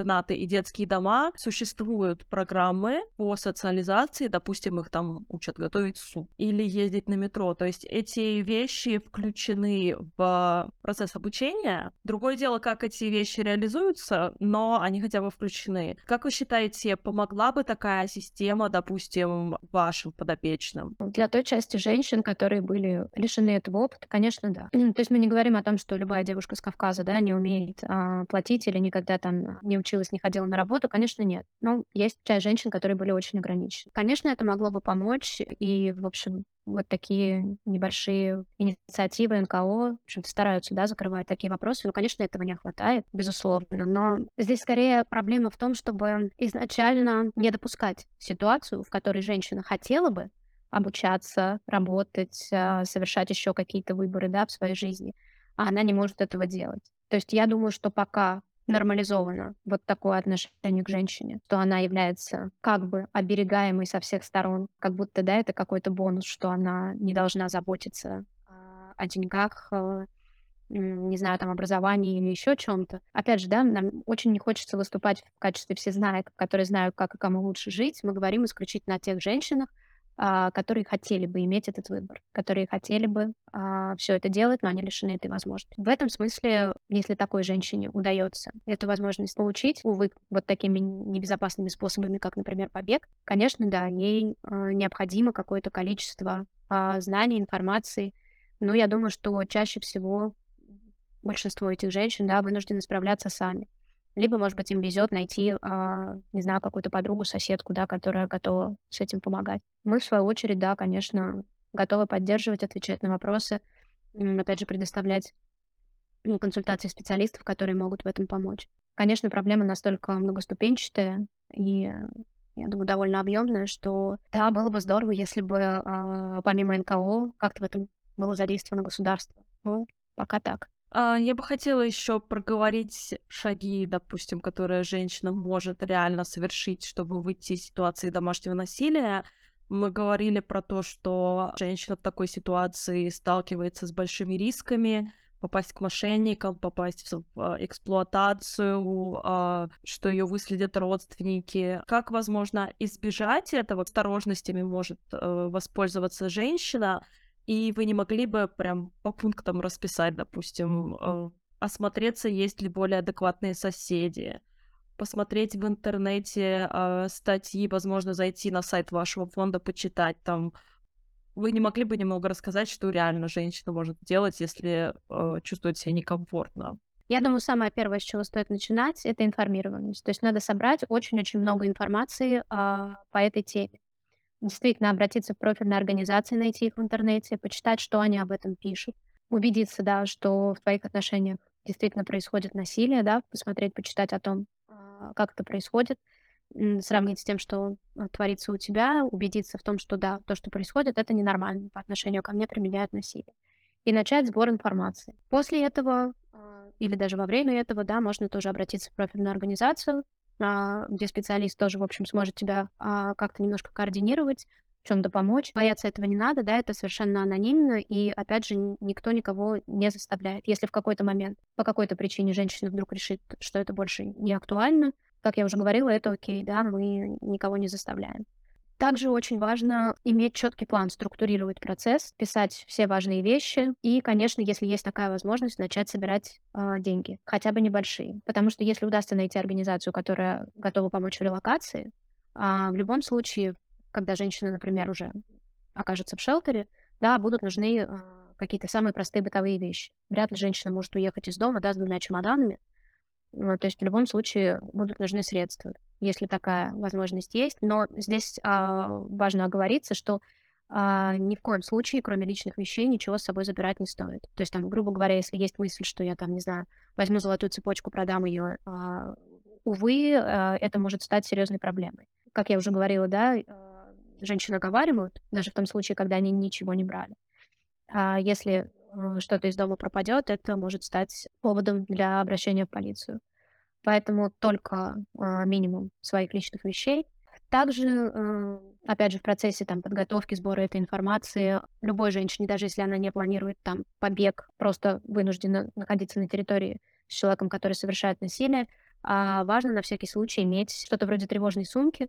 [SPEAKER 1] школы-интернаты и детские дома, существуют программы по социализации, допустим, их там учат готовить суп или ездить на метро. То есть эти вещи включены в процесс обучения. Другое дело, как эти вещи реализуются, но они хотя бы включены. Как вы считаете, помогла бы такая система, допустим, вашим подопечным?
[SPEAKER 2] Для той части женщин, которые были лишены этого опыта, конечно, да. То есть мы не говорим о том, что любая девушка с Кавказа, да, не умеет а, платить или никогда там не училась, не ходила на работу, конечно, нет. Но есть часть женщин, которые были очень ограничены. Конечно, это могло бы помочь, и, в общем, вот такие небольшие инициативы НКО, в общем-то, стараются, да, закрывать такие вопросы. Ну, конечно, этого не хватает, безусловно, но здесь скорее проблема в том, чтобы изначально не допускать ситуацию, в которой женщина хотела бы обучаться, работать, а, совершать еще какие-то выборы, да, в своей жизни, а она не может этого делать. То есть я думаю, что пока нормализовано вот такое отношение к женщине, что она является как бы оберегаемой со всех сторон, как будто, да, это какой-то бонус, что она не должна заботиться о деньгах, а, не знаю, там, образовании или еще чем-то. Опять же, да, нам очень не хочется выступать в качестве всезнаек, которые знают, как и кому лучше жить. Мы говорим исключительно о тех женщинах, а, которые хотели бы иметь этот выбор, которые хотели бы а, все это делать, но они лишены этой возможности. В этом смысле, если такой женщине удается эту возможность получить, увы, вот такими небезопасными способами, как, например, побег, конечно, да, ей а, необходимо какое-то количество знаний, информации, но я думаю, что чаще всего большинство этих женщин, да, вынуждены справляться сами. Либо, может быть, им везет найти, а, не знаю, какую-то подругу, соседку, да, которая готова с этим помогать. Мы, в свою очередь, да, конечно, готовы поддерживать, отвечать на вопросы, опять же, предоставлять ну, консультации специалистов, которые могут в этом помочь. Конечно, проблема настолько многоступенчатая и, я думаю, довольно объемная, что да, было бы здорово, если бы а, помимо НКО как-то в этом было задействовано государство. Ну, пока так.
[SPEAKER 1] А, я бы хотела еще проговорить шаги, допустим, которые женщина может реально совершить, чтобы выйти из ситуации домашнего насилия. Мы говорили про то, что женщина в такой ситуации сталкивается с большими рисками, попасть к мошенникам, попасть в а, эксплуатацию, а, что ее выследят родственники. Как возможно избежать этого? Осторожностями может э, воспользоваться женщина, и вы не могли бы прям по пунктам расписать, допустим, э, осмотреться, есть ли более адекватные соседи, посмотреть в интернете э, статьи, возможно, зайти на сайт вашего фонда, почитать там. Вы не могли бы немного рассказать, что реально женщина может делать, если э, чувствует себя некомфортно?
[SPEAKER 2] Я думаю, самое первое, с чего стоит начинать, это информированность. То есть надо собрать очень-очень много информации э, по этой теме действительно обратиться в профильные организации, найти их в интернете, почитать, что они об этом пишут, убедиться, да, что в твоих отношениях действительно происходит насилие, да, посмотреть, почитать о том, а, как это происходит, сравнить с тем, что а, творится у тебя, убедиться в том, что да, то, что происходит, это ненормально, по отношению ко мне применяют насилие. И начать сбор информации. После этого а, или даже во время этого, да, можно тоже обратиться в профильную организацию, где специалист тоже, в общем, сможет тебя а, как-то немножко координировать, в чем-то помочь. Бояться этого не надо, да, это совершенно анонимно, и, опять же, никто никого не заставляет. Если в какой-то момент по какой-то причине женщина вдруг решит, что это больше не актуально, как я уже говорила, это окей, да, мы никого не заставляем. Также очень важно иметь четкий план, структурировать процесс, писать все важные вещи и, конечно, если есть такая возможность, начать собирать э, деньги, хотя бы небольшие. Потому что если удастся найти организацию, которая готова помочь в релокации, э, в любом случае, когда женщина, например, уже окажется в шелтере, да, будут нужны э, какие-то самые простые бытовые вещи. Вряд ли женщина может уехать из дома, да, с двумя чемоданами. Ну, то есть в любом случае будут нужны средства если такая возможность есть. Но здесь а, важно оговориться, что а, ни в коем случае, кроме личных вещей, ничего с собой забирать не стоит. То есть, там, грубо говоря, если есть мысль, что я там, не знаю, возьму золотую цепочку, продам ее, а, увы, а, это может стать серьезной проблемой. Как я уже говорила, да, а, женщины оговаривают, даже в том случае, когда они ничего не брали. А если а, что-то из дома пропадет, это может стать поводом для обращения в полицию поэтому только э, минимум своих личных вещей. Также, э, опять же, в процессе там, подготовки, сбора этой информации любой женщине, даже если она не планирует там побег, просто вынуждена находиться на территории с человеком, который совершает насилие, а важно на всякий случай иметь что-то вроде тревожной сумки,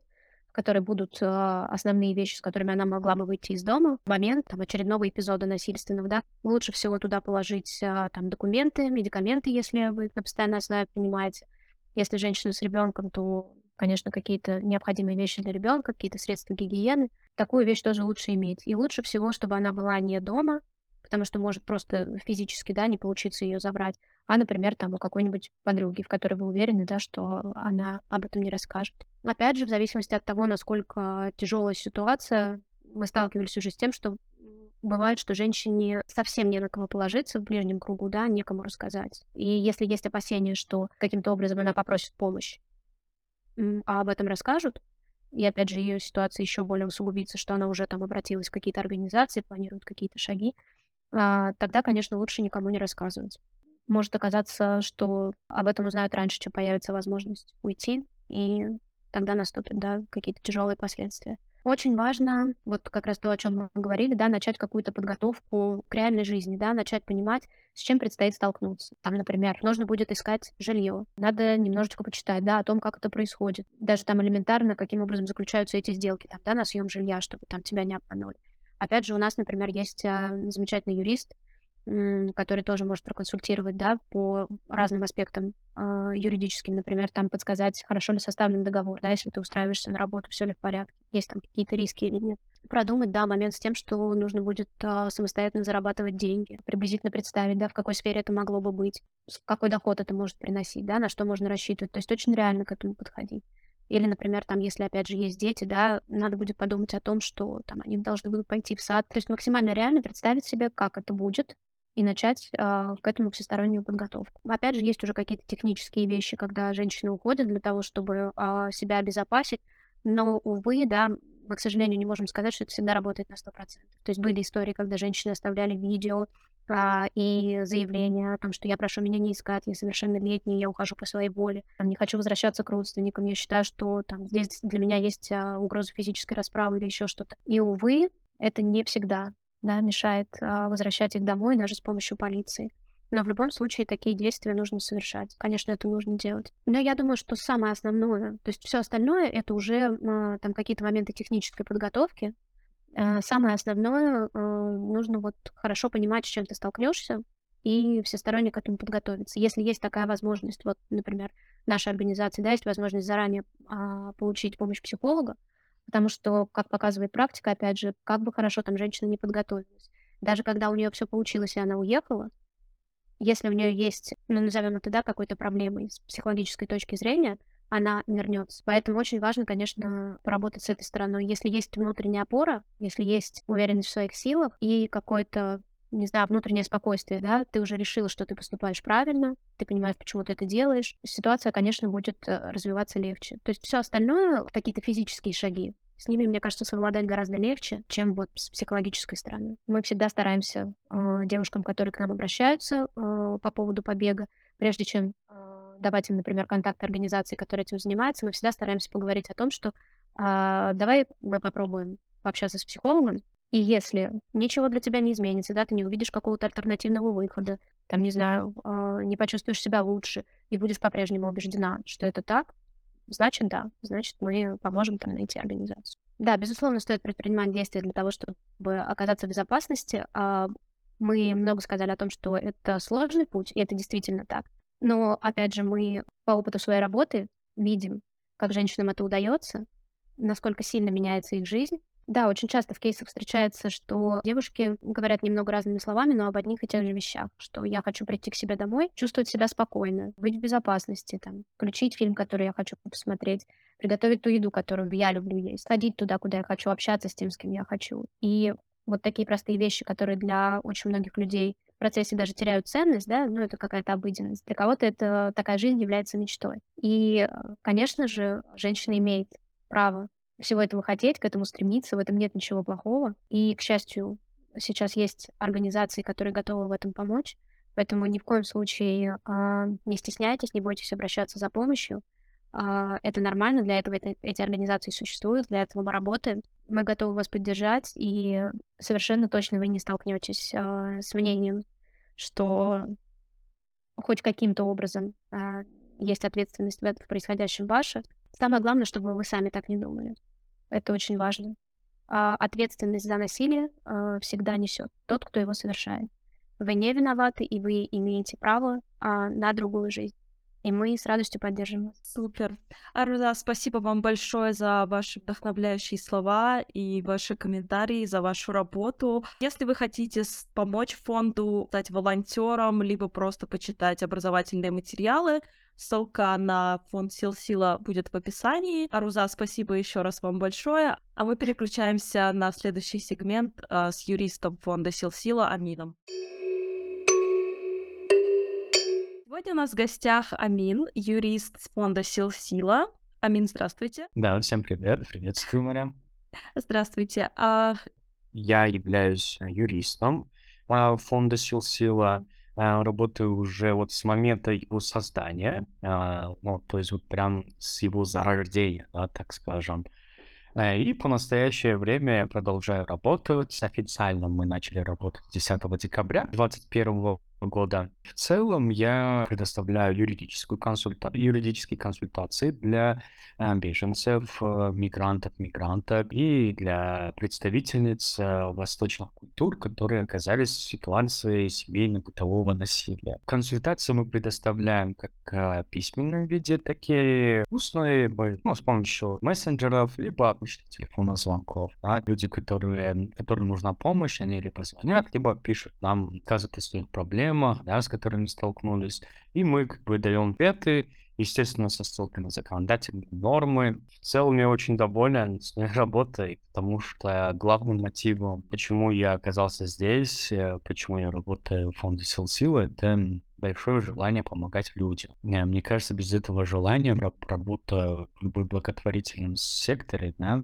[SPEAKER 2] в которой будут э, основные вещи, с которыми она могла бы выйти из дома в момент там, очередного эпизода насильственного, да. Лучше всего туда положить э, там документы, медикаменты, если вы на постоянной основе принимаете, если женщина с ребенком, то, конечно, какие-то необходимые вещи для ребенка, какие-то средства гигиены. Такую вещь тоже лучше иметь. И лучше всего, чтобы она была не дома, потому что может просто физически, да, не получиться ее забрать, а, например, там у какой-нибудь подруги, в которой вы уверены, да, что она об этом не расскажет. Опять же, в зависимости от того, насколько тяжелая ситуация, мы сталкивались уже с тем, что бывает, что женщине совсем не на кого положиться в ближнем кругу, да, некому рассказать. И если есть опасения, что каким-то образом она попросит помощь, а об этом расскажут, и опять же ее ситуация еще более усугубится, что она уже там обратилась в какие-то организации, планирует какие-то шаги, а, тогда, конечно, лучше никому не рассказывать. Может оказаться, что об этом узнают раньше, чем появится возможность уйти, и тогда наступят, да, какие-то тяжелые последствия. Очень важно, вот как раз то, о чем мы говорили, да, начать какую-то подготовку к реальной жизни, да, начать понимать, с чем предстоит столкнуться. Там, например, нужно будет искать жилье. Надо немножечко почитать, да, о том, как это происходит. Даже там элементарно, каким образом заключаются эти сделки, там, да, на съем жилья, чтобы там тебя не обманули. Опять же, у нас, например, есть а, замечательный юрист, который тоже может проконсультировать, да, по разным аспектам э, юридическим, например, там подсказать, хорошо ли составлен договор, да, если ты устраиваешься на работу, все ли в порядке, есть там какие-то риски или нет. Продумать, да, момент с тем, что нужно будет э, самостоятельно зарабатывать деньги, приблизительно представить, да, в какой сфере это могло бы быть, какой доход это может приносить, да, на что можно рассчитывать. То есть очень реально к этому подходить. Или, например, там, если, опять же, есть дети, да, надо будет подумать о том, что там они должны будут пойти в сад. То есть максимально реально представить себе, как это будет, и начать э, к этому всестороннюю подготовку. Опять же, есть уже какие-то технические вещи, когда женщины уходят для того, чтобы э, себя обезопасить, но, увы, да, мы, к сожалению, не можем сказать, что это всегда работает на 100%. То есть были истории, когда женщины оставляли видео а, и заявление о том, что я прошу меня не искать, я совершеннолетний, я ухожу по своей воле, там, не хочу возвращаться к родственникам, я считаю, что там здесь для меня есть а, угроза физической расправы или еще что-то. И, увы, это не всегда да, мешает а, возвращать их домой даже с помощью полиции. Но в любом случае такие действия нужно совершать. Конечно, это нужно делать. Но я думаю, что самое основное, то есть все остальное, это уже а, там какие-то моменты технической подготовки, Э, самое основное, э, нужно вот хорошо понимать, с чем ты столкнешься, и всесторонне к этому подготовиться. Если есть такая возможность, вот, например, нашей организации, да, есть возможность заранее а, получить помощь психолога, потому что, как показывает практика, опять же, как бы хорошо там женщина не подготовилась, даже когда у нее все получилось, и она уехала, если у нее есть, ну, назовем это, да, какой-то проблемой с психологической точки зрения, она вернется. Поэтому очень важно, конечно, поработать с этой стороной. Если есть внутренняя опора, если есть уверенность в своих силах и какое-то не знаю, внутреннее спокойствие, да, ты уже решила, что ты поступаешь правильно, ты понимаешь, почему ты это делаешь, ситуация, конечно, будет э, развиваться легче. То есть все остальное, какие-то физические шаги, с ними, мне кажется, совладать гораздо легче, чем вот с психологической стороны. Мы всегда стараемся э, девушкам, которые к нам обращаются э, по поводу побега, прежде чем э, давать им, например, контакт организации, которая этим занимается, мы всегда стараемся поговорить о том, что а, давай мы попробуем пообщаться с психологом, и если ничего для тебя не изменится, да, ты не увидишь какого-то альтернативного выхода, там, не знаю, э, не почувствуешь себя лучше и будешь по-прежнему убеждена, что это так, значит, да, значит, мы поможем там найти организацию. Да, безусловно, стоит предпринимать действия для того, чтобы оказаться в безопасности. А мы много сказали о том, что это сложный путь, и это действительно так. Но, опять же, мы по опыту своей работы видим, как женщинам это удается, насколько сильно меняется их жизнь. Да, очень часто в кейсах встречается, что девушки говорят немного разными словами, но об одних и тех же вещах, что я хочу прийти к себе домой, чувствовать себя спокойно, быть в безопасности, там, включить фильм, который я хочу посмотреть, приготовить ту еду, которую я люблю есть, ходить туда, куда я хочу, общаться с тем, с кем я хочу. И вот такие простые вещи, которые для очень многих людей процессе даже теряют ценность, да, ну, это какая-то обыденность. Для кого-то это такая жизнь является мечтой. И, конечно же, женщина имеет право всего этого хотеть, к этому стремиться, в этом нет ничего плохого. И, к счастью, сейчас есть организации, которые готовы в этом помочь. Поэтому ни в коем случае а, не стесняйтесь, не бойтесь обращаться за помощью. А, это нормально, для этого это, эти организации существуют, для этого мы работаем. Мы готовы вас поддержать, и совершенно точно вы не столкнетесь а, с мнением, что хоть каким-то образом а, есть ответственность в происходящем ваша. Самое главное, чтобы вы сами так не думали. Это очень важно. А ответственность за насилие а, всегда несет тот, кто его совершает. Вы не виноваты, и вы имеете право а, на другую жизнь и мы с радостью поддержим вас.
[SPEAKER 1] Супер. Аруза, спасибо вам большое за ваши вдохновляющие слова и ваши комментарии, за вашу работу. Если вы хотите помочь фонду, стать волонтером, либо просто почитать образовательные материалы, Ссылка на фонд Сил Сила будет в описании. Аруза, спасибо еще раз вам большое. А мы переключаемся на следующий сегмент э, с юристом фонда Сил Сила Амином. Сегодня у нас в гостях Амин, юрист с фонда Сил Сила. Амин, здравствуйте.
[SPEAKER 3] Да, всем привет. Приветствую, Мария.
[SPEAKER 1] Здравствуйте. А...
[SPEAKER 3] Я являюсь э, юристом а, фонда Сил Сила. А, работаю уже вот с момента его создания, ну, то есть вот прям с его зарождения, да, так скажем. Э, и по настоящее время я продолжаю работать. Официально мы начали работать 10 декабря 2021 года. В целом я предоставляю юридическую консульта... юридические консультации для э, беженцев, э, мигрантов, мигранток и для представительниц э, восточных культур, которые оказались в ситуации семейно-бытового насилия. Консультации мы предоставляем как в письменном виде, так и устные, ну, с помощью мессенджеров, либо обычных телефонных звонков. Да? Люди, которые, которым нужна помощь, они либо звонят, либо пишут нам, рассказывают о своих проблемах, да, с которыми столкнулись, и мы как бы даем ответы, естественно, со ссылкой на законодательные нормы. В целом я очень доволен своей работой, потому что главным мотивом, почему я оказался здесь, э, почему я работаю в фонде Сил Силы, это большое желание помогать людям. Э, мне кажется, без этого желания работа в благотворительном секторе, да,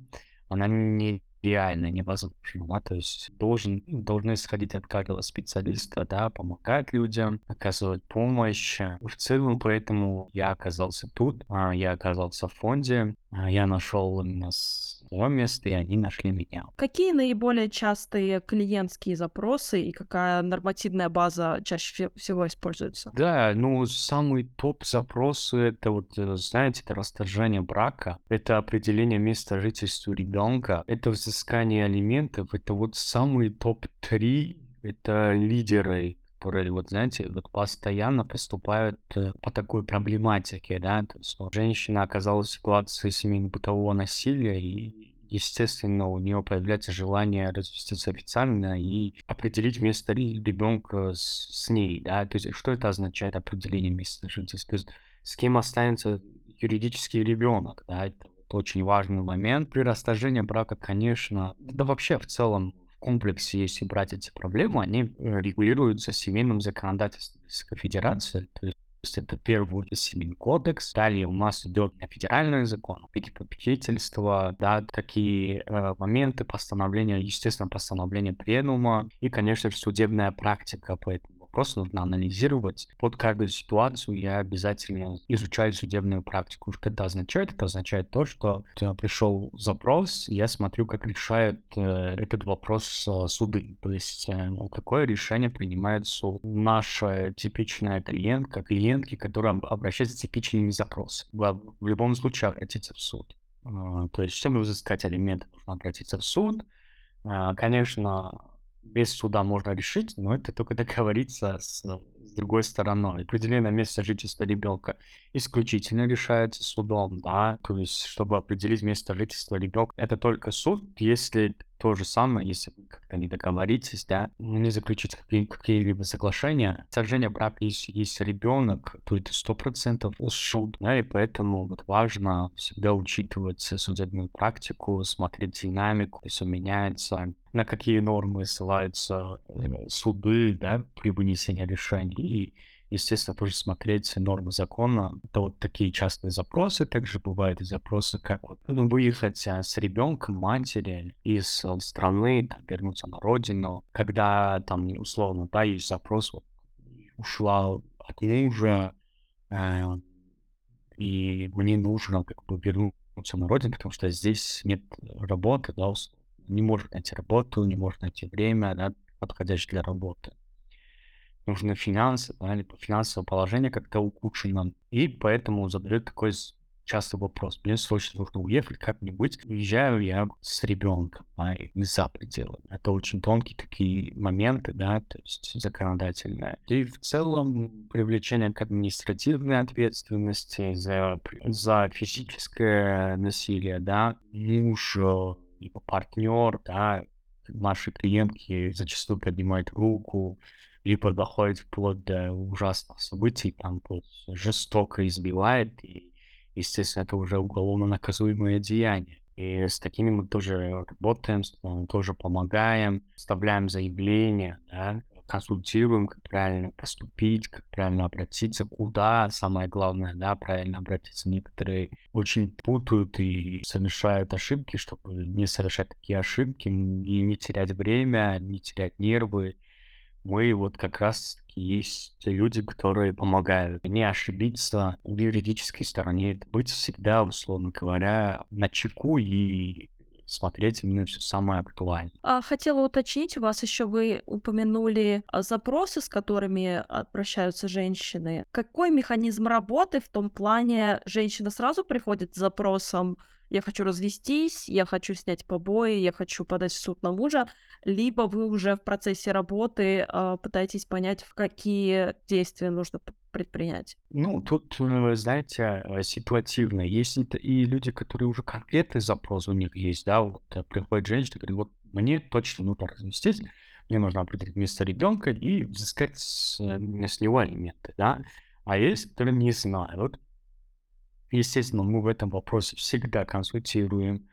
[SPEAKER 3] она не реально невозможно, да, то есть должен, должны исходить от каждого специалиста, да, помогать людям, оказывать помощь. В целом, поэтому я оказался тут, а, я оказался в фонде, а, я нашел именно свое место, и они нашли меня.
[SPEAKER 1] Какие наиболее частые клиентские запросы и какая нормативная база чаще всего используется?
[SPEAKER 3] Да, ну, самый топ запросы это вот, э, знаете, это расторжение брака, это определение места жительства ребенка, это взыскание алиментов, это вот самые топ-3, это лидеры которые, вот знаете, вот постоянно поступают э, по такой проблематике, да, то есть женщина оказалась в ситуации семейно-бытового насилия, и, естественно, у нее появляется желание развестись официально и определить место ребенка с, с ней, да, то есть что это означает определение места жительства, то есть с кем останется юридический ребенок, да, это очень важный момент. При расторжении брака, конечно, да вообще в целом комплексе, если брать эти проблемы, они э, регулируются семейным законодательством Российской Федерации. То есть это первый семейный кодекс. Далее у нас идет федеральный закон, попечительство, да, такие э, моменты постановления, естественно, постановление пленума и, конечно же, судебная практика по этому просто нужно анализировать. Под каждую ситуацию я обязательно изучаю судебную практику. Что это означает? Это означает то, что пришел запрос, я смотрю, как решает э, этот вопрос э, суды. То есть э, какое решение принимает суд. Наша типичная клиентка, клиентки, которые обращаются с типичными запросами. В, любом случае обратиться в суд. Uh, то есть, чтобы взыскать алименты, нужно обратиться в суд. Uh, конечно, без суда можно решить, но это только договориться с, с другой стороной. Определение места жительства ребенка исключительно решается судом, да, то есть, чтобы определить место жительства ребенка, это только суд, если то же самое, если вы как-то не договоритесь, да, не заключить какие- какие-либо соглашения. Сожжение брака, если есть ребенок, то это сто процентов суд, да, и поэтому вот важно всегда учитывать судебную практику, смотреть динамику, если меняется, на какие нормы ссылаются э, суды, да, при вынесении решений, и естественно, тоже смотреть нормы закона. Это вот такие частые запросы. Также бывают и запросы, как вот ну, выехать а, с ребенком матери из э, страны, там, вернуться на родину, когда там, условно, да, есть запрос, вот, ушла от мужа, э, и мне нужно как бы вернуться на родину, потому что здесь нет работы, да, не может найти работу, не может найти время, да, подходящее для работы нужны финансы, да, либо финансовое положение как-то ухудшено. И поэтому задают такой частый вопрос. Мне срочно нужно уехать как-нибудь. Уезжаю я с ребенком, да, и за пределами. Это очень тонкие такие моменты, да, то есть законодательные. И в целом привлечение к административной ответственности за, за физическое насилие, да, муж, э, либо партнер, да, наши клиентки зачастую поднимают руку, либо доходит вплоть до ужасных событий, там жестоко избивает, и, естественно, это уже уголовно наказуемое деяние. И с такими мы тоже работаем, тоже помогаем, вставляем заявление, да, консультируем, как правильно поступить, как правильно обратиться, куда, самое главное, да, правильно обратиться. Некоторые очень путают и совершают ошибки, чтобы не совершать такие ошибки, и не терять время, не терять нервы, мы вот как раз есть люди, которые помогают не ошибиться в юридической стороне, быть всегда, условно говоря, на чеку и смотреть именно все самое актуальное.
[SPEAKER 1] А, хотела уточнить у вас еще, вы упомянули а, запросы, с которыми обращаются женщины. Какой механизм работы в том плане, женщина сразу приходит с запросом я хочу развестись, я хочу снять побои, я хочу подать в суд на мужа, либо вы уже в процессе работы э, пытаетесь понять, в какие действия нужно предпринять?
[SPEAKER 3] Ну, тут, э, знаете, э, ситуативно. Есть и люди, которые уже конкретный запрос у них есть, да, вот э, приходит женщина говорит, вот мне точно нужно развестись, мне нужно определить место ребенка и взыскать с, с него алименты, да. А есть, которые не знают, Естественно, мы в этом вопросе всегда консультируем,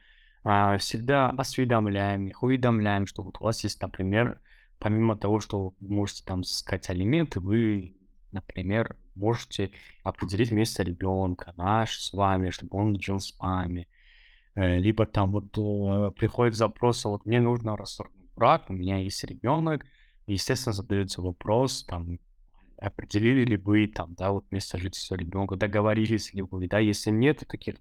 [SPEAKER 3] а, всегда осведомляем их, уведомляем, что вот у вас есть, например, помимо того, что вы можете там взыскать алименты, вы, например, можете определить место ребенка наш с вами, чтобы он жил с вами. Э, либо там вот э, приходит запрос, вот мне нужно расторгнуть брак, у меня есть ребенок, естественно, задается вопрос, там, определили ли вы там, да, вот место жительства ребенка, договорились ли вы, да, если нет таких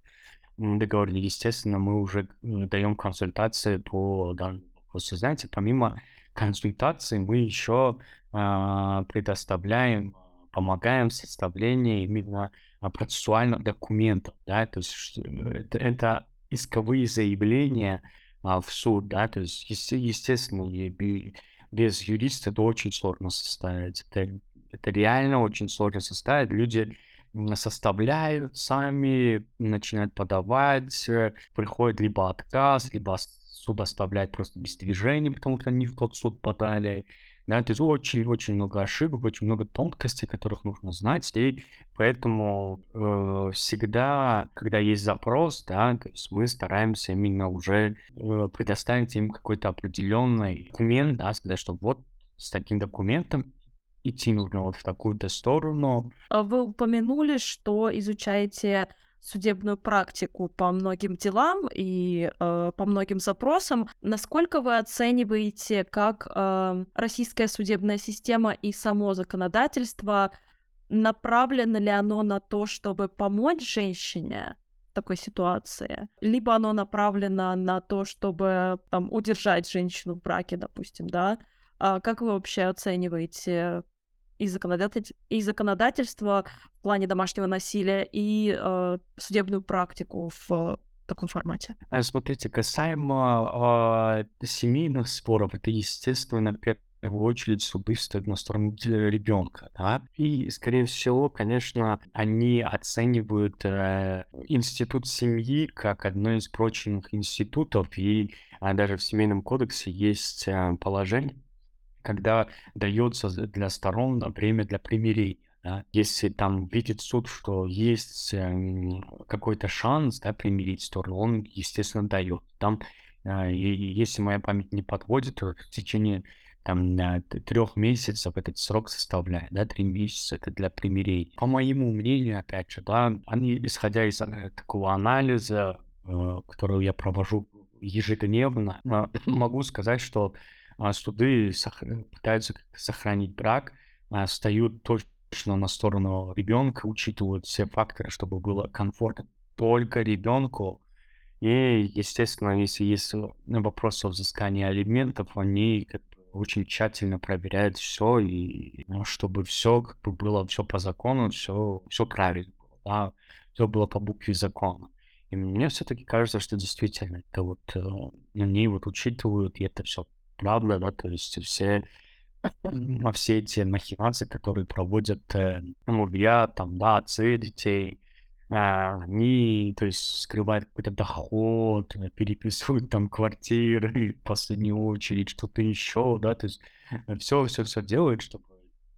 [SPEAKER 3] договоров, естественно, мы уже даем консультации по данному. Знаете, помимо консультаций мы еще э, предоставляем, помогаем в составлении именно процессуальных документов, да, то есть это, это исковые заявления а, в суд, да, то есть, естественно, без юриста это очень сложно составить. Это это реально очень сложно составить. Люди составляют сами, начинают подавать, э, приходит либо отказ, либо суд оставляет просто без движения, потому что они в тот суд подали. Да, то есть очень-очень много ошибок, очень много тонкостей, которых нужно знать, и поэтому э, всегда, когда есть запрос, да, то есть мы стараемся именно уже э, предоставить им какой-то определенный документ, да, сказать, что вот с таким документом идти нужно вот в такую-то сторону.
[SPEAKER 1] А вы упомянули, что изучаете судебную практику по многим делам и э, по многим запросам. Насколько вы оцениваете, как э, российская судебная система и само законодательство направлено ли оно на то, чтобы помочь женщине в такой ситуации, либо оно направлено на то, чтобы там удержать женщину в браке, допустим, да? А как вы вообще оцениваете и, законодатель... и законодательство в плане домашнего насилия, и э, судебную практику в таком формате.
[SPEAKER 3] А смотрите, касаемо э, семейных споров, это, естественно, в первую очередь суды стоят на сторону ребенка, да, и, скорее всего, конечно, они оценивают э, институт семьи как одно из прочих институтов, и э, даже в Семейном кодексе есть э, положение, когда дается для сторон время для примирения. Да? Если там видит суд, что есть э, какой-то шанс да, примирить сторону, он, естественно, дает. Там, и, если моя память не подводит, то в течение там трех месяцев этот срок составляет, да, три месяца это для примирения. По моему мнению, опять же, да, они, исходя из э, такого анализа, э, который я провожу ежедневно, э, могу сказать, что а, суды пытаются сохранить брак, а, встают точно на сторону ребенка, учитывают все факторы, чтобы было комфортно только ребенку. И, естественно, если есть вопросы о взыскании алиментов, они очень тщательно проверяют все, и ну, чтобы все как бы было все по закону, все, все правильно было, да, все было по букве закона. И мне все-таки кажется, что действительно это вот э, они вот учитывают, и это все правда, да, то есть все все эти махинации, которые проводят э, там, да, отцы детей, э, они, то есть, скрывают какой-то доход, переписывают там квартиры, в последнюю очередь, что-то еще, да, то есть все, все, все делают, чтобы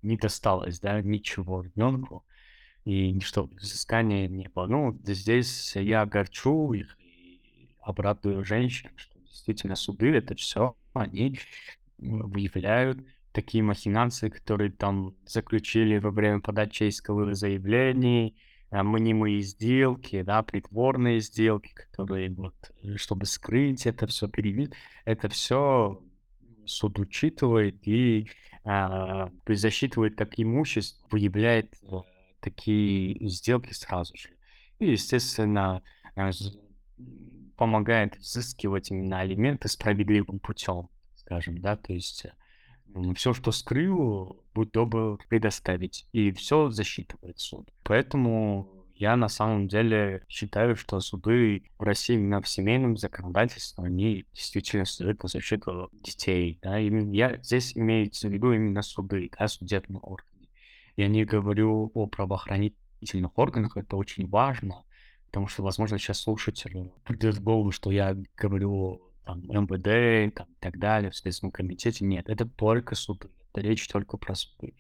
[SPEAKER 3] не досталось, да, ничего ребенку, и чтобы взыскания не было. Ну, здесь я огорчу их и обрадую женщин, что действительно суды это все они выявляют такие махинации, которые там заключили во время подачи исковых заявлений, а, мнимые сделки, да, притворные сделки, которые вот, э, чтобы скрыть это все, перевить, это все суд учитывает и а, засчитывает как имущество, выявляет такие сделки сразу же. И, естественно, помогает взыскивать именно алименты справедливым путем, скажем, да, то есть все, что скрыл, будь добр предоставить, и все засчитывает суд. Поэтому я на самом деле считаю, что суды в России именно в семейном законодательстве, они действительно стоят по защиту детей. Да? Именно я здесь имеется в виду именно суды, да, судебные органы. Я не говорю о правоохранительных органах, это очень важно, потому что, возможно, сейчас слушателю придет в голову, что я говорю там, МВД там, и так далее, в Следственном комитете. Нет, это только суды. Это речь только про суды.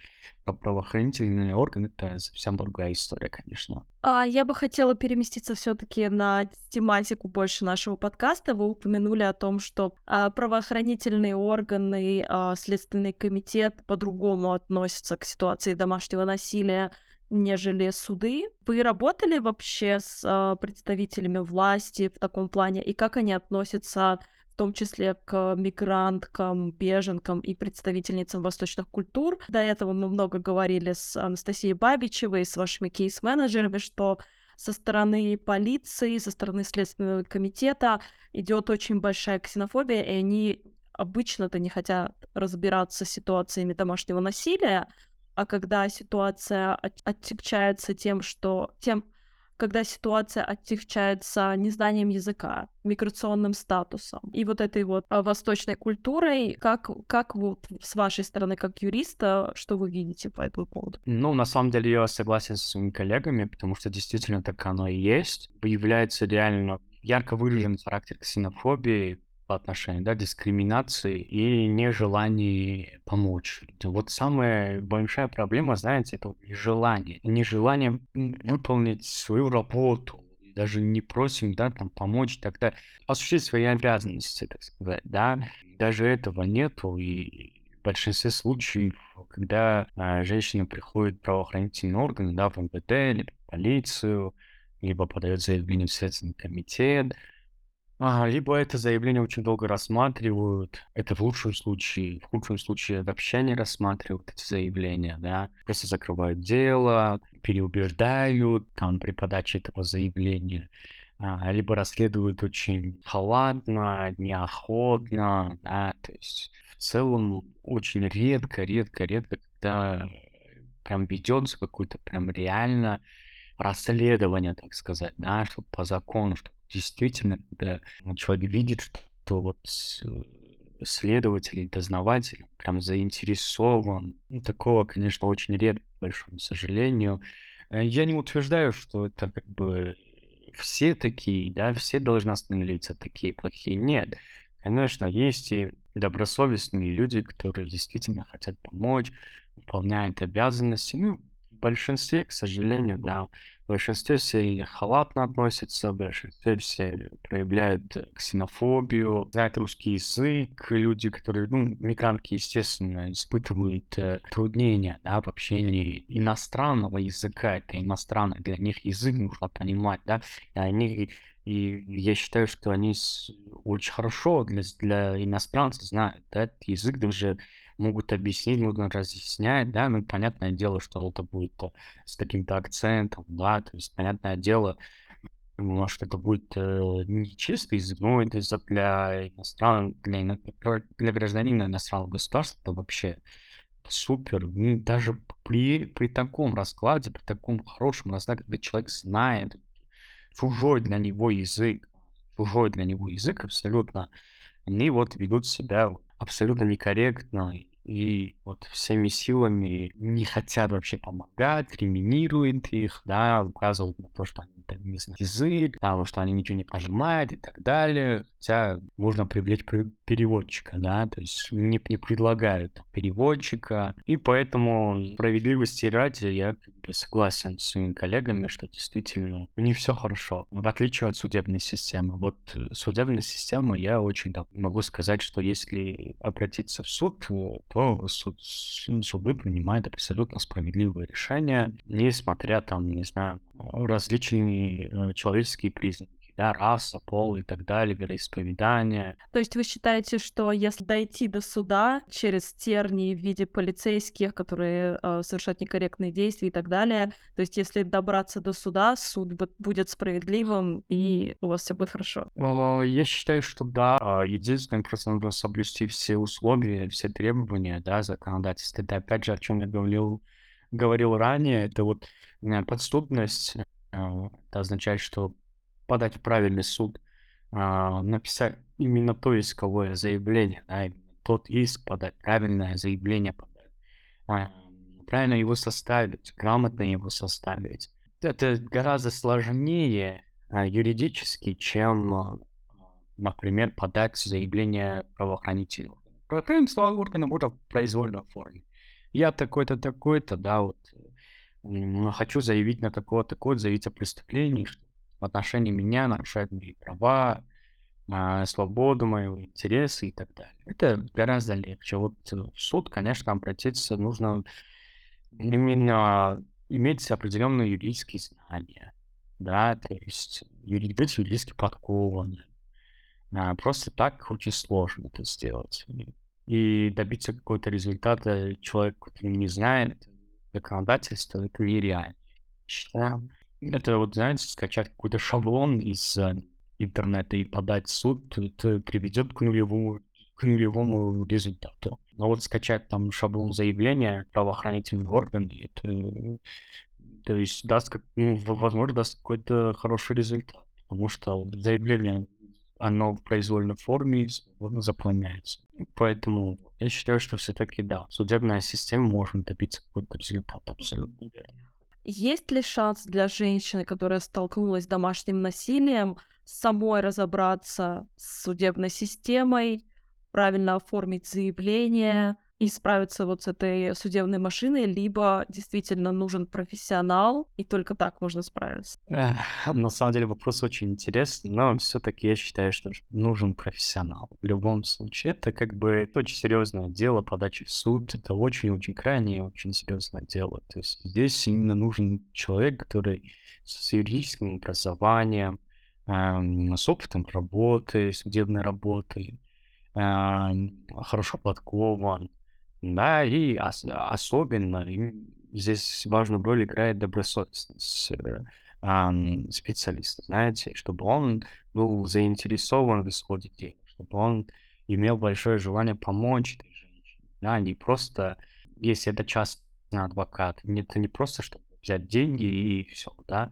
[SPEAKER 3] Про правоохранительные органы это совсем другая история, конечно.
[SPEAKER 1] А я бы хотела переместиться все-таки на тематику больше нашего подкаста. Вы упомянули о том, что а, правоохранительные органы, а, Следственный комитет по-другому относятся к ситуации домашнего насилия нежели суды. Вы работали вообще с э, представителями власти в таком плане, и как они относятся в том числе к мигранткам, беженкам и представительницам восточных культур. До этого мы много говорили с Анастасией Бабичевой, с вашими кейс-менеджерами, что со стороны полиции, со стороны Следственного комитета идет очень большая ксенофобия, и они обычно-то не хотят разбираться с ситуациями домашнего насилия, а когда ситуация отягчается тем, что тем, когда ситуация отягчается незнанием языка, миграционным статусом и вот этой вот а, восточной культурой, как, как вот с вашей стороны, как юриста, что вы видите по этому поводу?
[SPEAKER 3] Ну, на самом деле, я согласен с своими коллегами, потому что действительно так оно и есть. Появляется реально ярко выраженный характер ксенофобии, по отношению, да, дискриминации и нежелании помочь. Вот самая большая проблема, знаете, это желание. Нежелание выполнить свою работу. Даже не просим, да, там, помочь тогда осуществить свои обязанности, так сказать, да. Даже этого нету, и в большинстве случаев, когда а, женщина приходит в правоохранительные органы, да, в МВД, либо в полицию, либо подает заявление в Следственный комитет, Ага, либо это заявление очень долго рассматривают, это в лучшем случае, в худшем случае вообще не рассматривают эти заявления, да, просто закрывают дело, переубеждают там при подаче этого заявления, а, либо расследуют очень халатно, неохотно, да, то есть в целом очень редко, редко, редко, когда прям ведется какое-то прям реально расследование, так сказать, да, чтобы по закону, чтобы действительно, когда человек видит, что вот следователь, дознаватель прям заинтересован. Ну, такого, конечно, очень редко, к большому сожалению. Э, я не утверждаю, что это как бы все такие, да, все должностные лица такие плохие. Нет. Конечно, есть и добросовестные люди, которые действительно хотят помочь, выполняют обязанности. Ну, в большинстве, к сожалению, да, в большинстве все халатно относятся, в большинстве все проявляют э, ксенофобию, знают русский язык, люди, которые, ну, мигрантки, естественно, испытывают э, труднения, да, в общении иностранного языка, это иностранный, для них язык нужно понимать, да, и они, и я считаю, что они очень хорошо для, для иностранцев знают, да, этот язык даже могут объяснить, нужно разъяснять, да, ну, понятное дело, что это будет э, с каким-то акцентом, да, то есть, понятное дело, может, это будет э, не чистый язык, но это для иностранных, для, для гражданина иностранного государства это вообще супер. Ну, даже при, при таком раскладе, при таком хорошем раскладе, когда человек знает чужой для него язык, чужой для него язык абсолютно, они вот ведут себя абсолютно некорректно и вот всеми силами не хотят вообще помогать, криминируют их, да, указывают на то, что они там не знают язык, да, что они ничего не понимают и так далее. Хотя можно привлечь переводчика, да, то есть не, не предлагают переводчика. И поэтому справедливости ради я согласен с своими коллегами, что действительно не все хорошо, в отличие от судебной системы. Вот э, судебная система, я очень да, могу сказать, что если обратиться в суд, то суд, суды принимают абсолютно справедливые решения, несмотря там, не знаю, различные э, человеческие признаки да, раса, пол и так далее, вероисповедание.
[SPEAKER 1] То есть вы считаете, что если дойти до суда через тернии в виде полицейских, которые э, совершают некорректные действия и так далее, то есть если добраться до суда, суд будет справедливым и у вас все будет хорошо?
[SPEAKER 3] Я считаю, что да. А, единственное, просто нужно соблюсти все условия, все требования, да, законодательства. Это опять же, о чем я говорил, говорил ранее, это вот э, подступность. Э, это означает, что подать в правильный суд, а, написать именно то исковое заявление, да, тот иск подать, правильное заявление подать, а, правильно его составить, грамотно его составить. Это гораздо сложнее а, юридически, чем, например, подать заявление правоохранительного. Правоохранительного органа можно в произвольной форме. Я такой-то, такой-то, да, вот хочу заявить на такое-то, такое, заявить о преступлении, что в отношении меня нарушают мои права, а, свободу, мои интересы и так далее. Это гораздо легче. Вот в суд, конечно, обратиться нужно именно иметь определенные юридические знания, да, то есть юри- быть юридически подкованным. А, просто так очень сложно это сделать. И добиться какого-то результата человек, который не знает законодательства, это нереально. Считаю. Это вот, знаете, скачать какой-то шаблон из э, интернета и подать в суд, это приведет к нулевому, к нулевому результату. Но вот скачать там шаблон заявления правоохранительных органов, это, то есть даст, как, ну, возможно, даст какой-то хороший результат. Потому что заявление, оно в произвольной форме заполняется. Поэтому я считаю, что все-таки да, судебная система может добиться какого-то результата абсолютно верно.
[SPEAKER 1] Есть ли шанс для женщины, которая столкнулась с домашним насилием, самой разобраться с судебной системой, правильно оформить заявление, и справиться вот с этой судебной машиной, либо действительно нужен профессионал, и только так можно справиться?
[SPEAKER 3] На самом деле вопрос очень интересный, но все-таки я считаю, что нужен профессионал. В любом случае, это как бы очень серьезное дело, подачи в суд, это очень-очень крайне очень серьезное дело. То есть здесь именно нужен человек, который с юридическим образованием, эм, с опытом работы, судебной работы, эм, хорошо подкован, да, и ос особенно здесь важную роль играет добросовестность, э, ам, специалиста, знаете, чтобы он был заинтересован в исходе дела, чтобы он имел большое желание помочь этой женщине, да, не просто, если это частный адвокат, это не просто, чтобы взять деньги и все, да.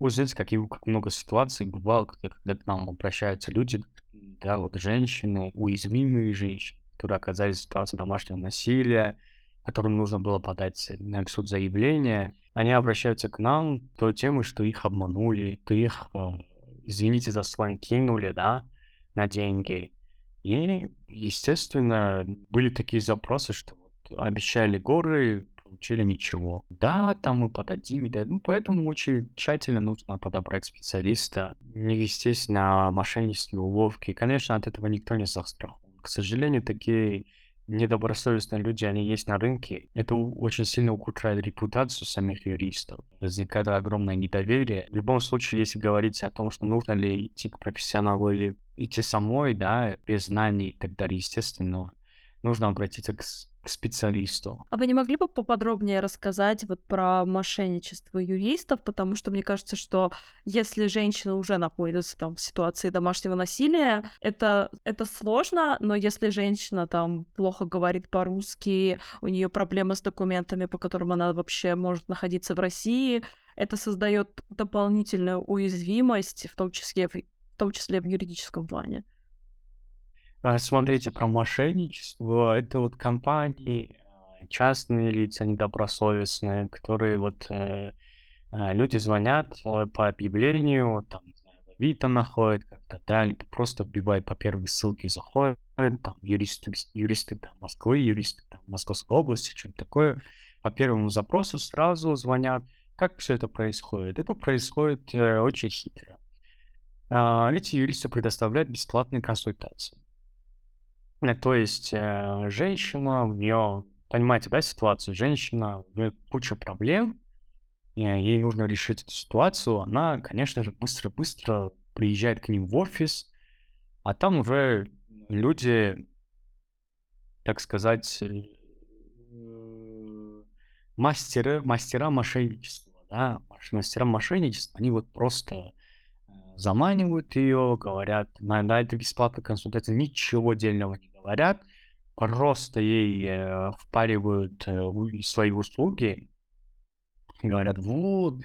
[SPEAKER 3] Вот здесь как, как много ситуаций бывало, когда, когда к нам обращаются люди, да, вот женщины, уязвимые женщины, которые оказались в ситуации домашнего насилия, которым нужно было подать на суд заявление, они обращаются к нам той темой, что их обманули, то их, э, извините за сленг, кинули, да, на деньги. И, естественно, были такие запросы, что обещали горы, получили ничего. Да, там мы подадим, да, ну, поэтому очень тщательно нужно подобрать специалиста, на мошеннические уловки. Конечно, от этого никто не застрахован. К сожалению, такие недобросовестные люди, они есть на рынке. Это очень сильно ухудшает репутацию самих юристов. Возникает огромное недоверие. В любом случае, если говорить о том, что нужно ли идти к профессионалу или идти самой, да, без знаний, тогда, естественно, нужно обратиться к специалисту.
[SPEAKER 1] А вы не могли бы поподробнее рассказать вот про мошенничество юристов, потому что мне кажется, что если женщина уже находится там в ситуации домашнего насилия, это, это сложно, но если женщина там плохо говорит по-русски, у нее проблемы с документами, по которым она вообще может находиться в России, это создает дополнительную уязвимость, в том числе в, в том числе в юридическом плане.
[SPEAKER 3] А, смотрите, про мошенничество. Это вот компании, э, частные лица недобросовестные, которые вот э, э, люди звонят э, по объявлению, там, Авито находят как-то, да, либо просто вбивают по первой ссылке, заходят, там, юристы, юристы там, Москвы, юристы там, Московской области, что-то такое. По первому запросу сразу звонят. Как все это происходит? Это происходит э, очень хитро. А, эти юристы предоставляют бесплатные консультации. Э, то есть э, женщина, у нее, понимаете, да, ситуацию, женщина, у нее куча проблем, и ей нужно решить эту ситуацию, она, конечно же, быстро-быстро приезжает к ним в офис, а там уже люди, так сказать, э, мастера, мастера мошенничества, да, мастера мошенничества, они вот просто э, заманивают ее, говорят, на, на это бесплатная консультация, ничего дельного не говорят, просто ей э, впаривают э, свои услуги, говорят, вот,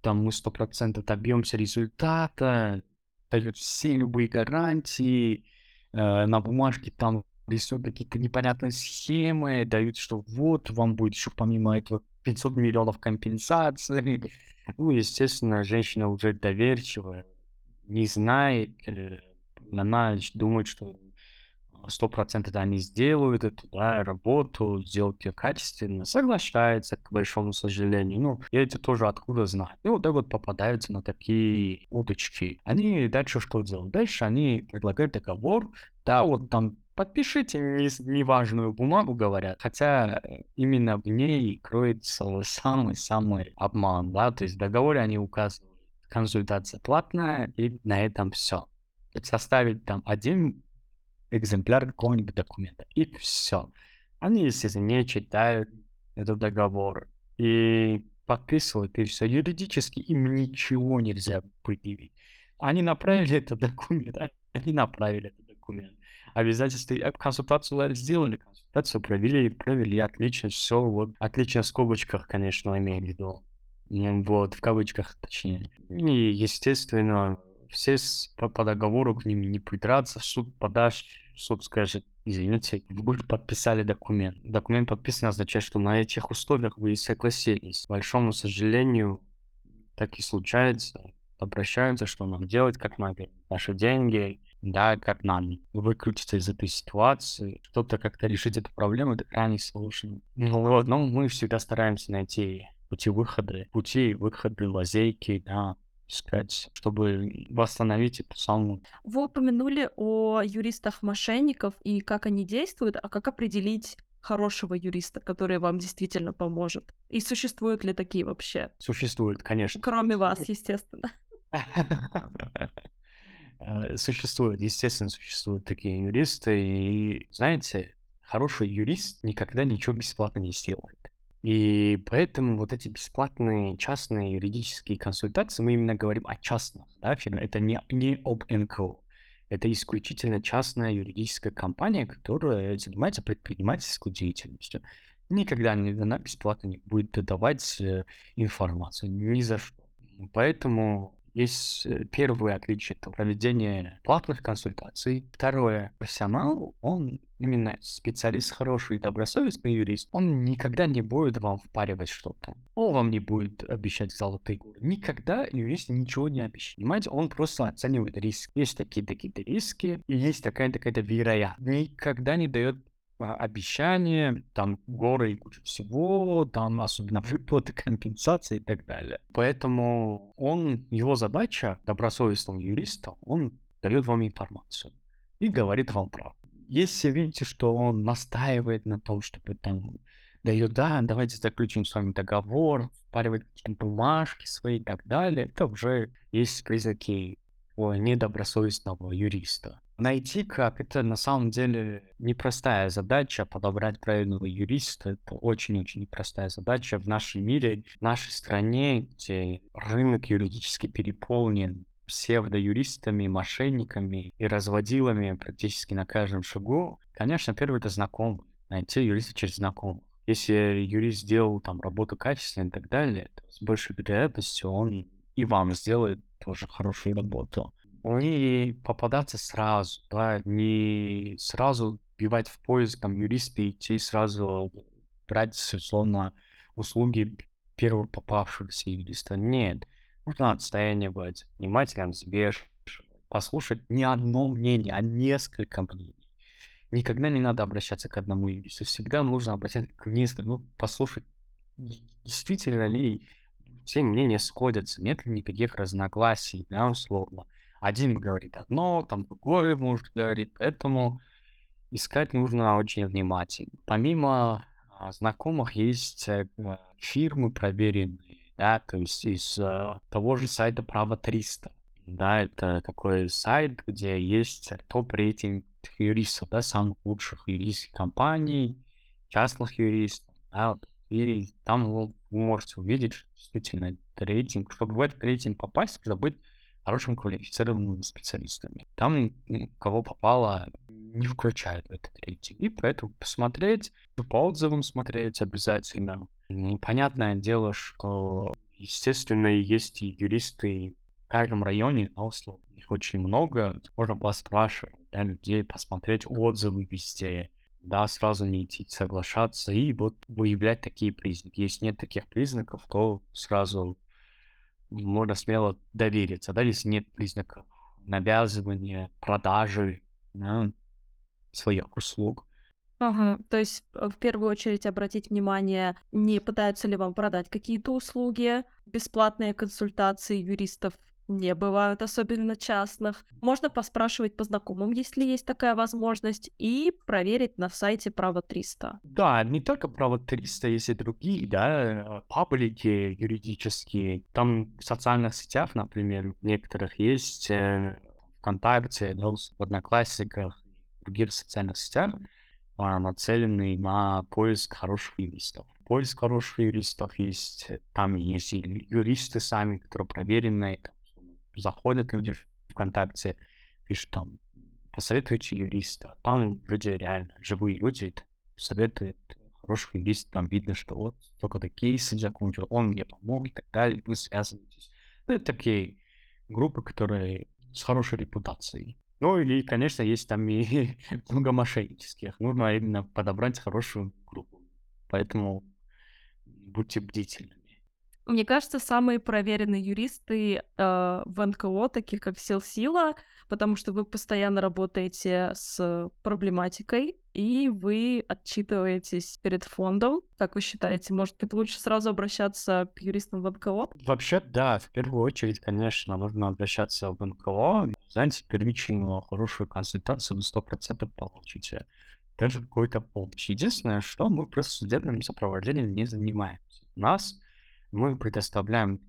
[SPEAKER 3] там мы сто процентов добьемся результата, дают все любые гарантии, э, на бумажке там рисуют какие-то непонятные схемы, дают, что вот, вам будет еще помимо этого 500 миллионов компенсаций. Ну, естественно, женщина уже доверчивая, не знает, она думает, что сто процентов они сделают эту да, работу, ее качественно, соглашается, к большому сожалению. Ну, я эти тоже откуда знаю. И вот так вот попадаются на такие удочки. Они дальше что делают? Дальше они предлагают договор, да, вот там подпишите неважную бумагу, говорят, хотя именно в ней кроется самый-самый обман, да, то есть в договоре они указывают, консультация платная, и на этом все. Составить там один экземпляр какого-нибудь документа. И все. Они, естественно, не читают этот договор и подписывают, и все. Юридически им ничего нельзя предъявить. Они направили этот документ, они направили этот документ. Обязательства, консультацию сделали, консультацию провели, провели, отлично, все, вот, отлично в скобочках, конечно, имею в виду. Вот, в кавычках, точнее. И, естественно, все по, по договору к ним не придраться, суд подашь, суд скажет, извините, вы подписали документ. Документ подписан означает, что на этих условиях вы согласились. К большому сожалению, так и случается. Обращаются, что нам делать, как нам наши деньги, да, как нам выкрутиться из этой ситуации, что-то как-то решить эту проблему, это крайне сложно. Ну вот, но мы всегда стараемся найти пути выхода, пути выхода, лазейки, да, искать, чтобы восстановить эту самую...
[SPEAKER 1] Вы упомянули о юристах-мошенников и как они действуют, а как определить хорошего юриста, который вам действительно поможет? И существуют ли такие вообще?
[SPEAKER 3] Существуют, конечно.
[SPEAKER 1] Кроме вас, естественно.
[SPEAKER 3] Э, существуют, естественно, существуют такие юристы. И, знаете, хороший юрист никогда ничего бесплатно не сделает. И поэтому вот эти бесплатные частные юридические консультации, мы именно говорим о частных да, фирмах, это не, не об НКО. Это исключительно частная юридическая компания, которая занимается предпринимательской деятельностью. Никогда не, она бесплатно не будет давать э, информацию, ни за что. Поэтому есть э, первое отличие это проведение платных консультаций. Второе, профессионал, он именно специалист хороший, добросовестный юрист, он никогда не будет вам впаривать что-то. Он вам не будет обещать золотые горы. Никогда юрист ничего не обещает. Понимаете, он просто оценивает риск. Есть такие-такие риски, и есть такая-такая вероятность. Никогда не дает обещания, там горы и куча всего, там особенно выплаты, компенсации и так далее. Поэтому он, его задача, добросовестного юриста, он дает вам информацию и говорит вам правду. Если видите, что он настаивает на том, чтобы там дает, да, давайте заключим с вами договор, впаривает какие-то бумажки свои и так далее, это уже есть признаки недобросовестного юриста. Найти как, это на самом деле непростая задача, подобрать правильного юриста, это очень-очень непростая задача в нашем мире, в нашей стране, где рынок юридически переполнен псевдоюристами, мошенниками и разводилами практически на каждом шагу. Конечно, первое это знакомый, найти юриста через знакомых. Если юрист сделал там работу качественно и так далее, то с большей вероятностью он и вам сделает тоже хорошую работу и попадаться сразу, да, не сразу бивать в поиск там юриста идти сразу брать, условно, услуги первого попавшегося юриста. Нет, нужно отстояние быть, внимательно взвешивать, послушать не одно мнение, а несколько мнений. Никогда не надо обращаться к одному юристу, всегда нужно обращаться к нескольким, ну, послушать, действительно ли все мнения сходятся, нет ли никаких разногласий, да, условно. Один говорит одно, там другой может говорить, поэтому искать нужно очень внимательно. Помимо а, знакомых есть э, фирмы проверенные, да, то есть из э, того же сайта Право 300. Да, это такой сайт, где есть топ-рейтинг юристов, да, самых лучших юристских компаний, частных юристов, да. И там вы можете увидеть, действительно рейтинг. Чтобы в этот рейтинг попасть, нужно быть хорошим квалифицированными специалистами. Там кого попало не включают в этот рейтинг. И поэтому посмотреть, по отзывам смотреть обязательно. Непонятное дело, что, естественно, есть и юристы в каждом районе на услуг. Их очень много. Можно поспрашивать да, людей, посмотреть отзывы везде. Да, сразу не идти соглашаться и вот выявлять такие признаки. Если нет таких признаков, то сразу можно смело довериться, да, если нет признаков навязывания, продажи да, своих услуг.
[SPEAKER 1] Ага, то есть э, в первую очередь обратить внимание, не пытаются ли вам продать какие-то услуги, бесплатные консультации юристов не бывают, особенно частных. Можно поспрашивать по знакомым, если есть такая возможность, и проверить на сайте Право 300.
[SPEAKER 3] Да, не только Право 300, есть и другие, да, паблики юридические. Там в социальных сетях, например, некоторых есть э, ВКонтакте, да, в Одноклассниках, в других социальных сетях, а, нацеленный на поиск хороших юристов. Поиск хороших юристов есть, там есть и юристы сами, которые проверенные, заходят люди в ВКонтакте, пишут там, посоветуйте юриста. Там люди реально, живые люди, советуют хороших юристов, там видно, что вот только такие кейсы закончил, он мне помог и так далее, вы связываетесь. Ну, это такие группы, которые с хорошей репутацией. Ну, или, конечно, есть там и много мошеннических. Нужно именно подобрать хорошую группу. Поэтому будьте бдительны.
[SPEAKER 1] Мне кажется, самые проверенные юристы э, в НКО, таких как Сил Сила, потому что вы постоянно работаете с проблематикой, и вы отчитываетесь перед фондом. Как вы считаете, может быть, лучше сразу обращаться к юристам в НКО?
[SPEAKER 3] Вообще, да, в первую очередь, конечно, нужно обращаться в НКО. Знаете, первичную хорошую консультацию вы 100% получите. Даже какой-то помощь. Единственное, что мы просто судебным сопровождением не занимаемся. У нас мы предоставляем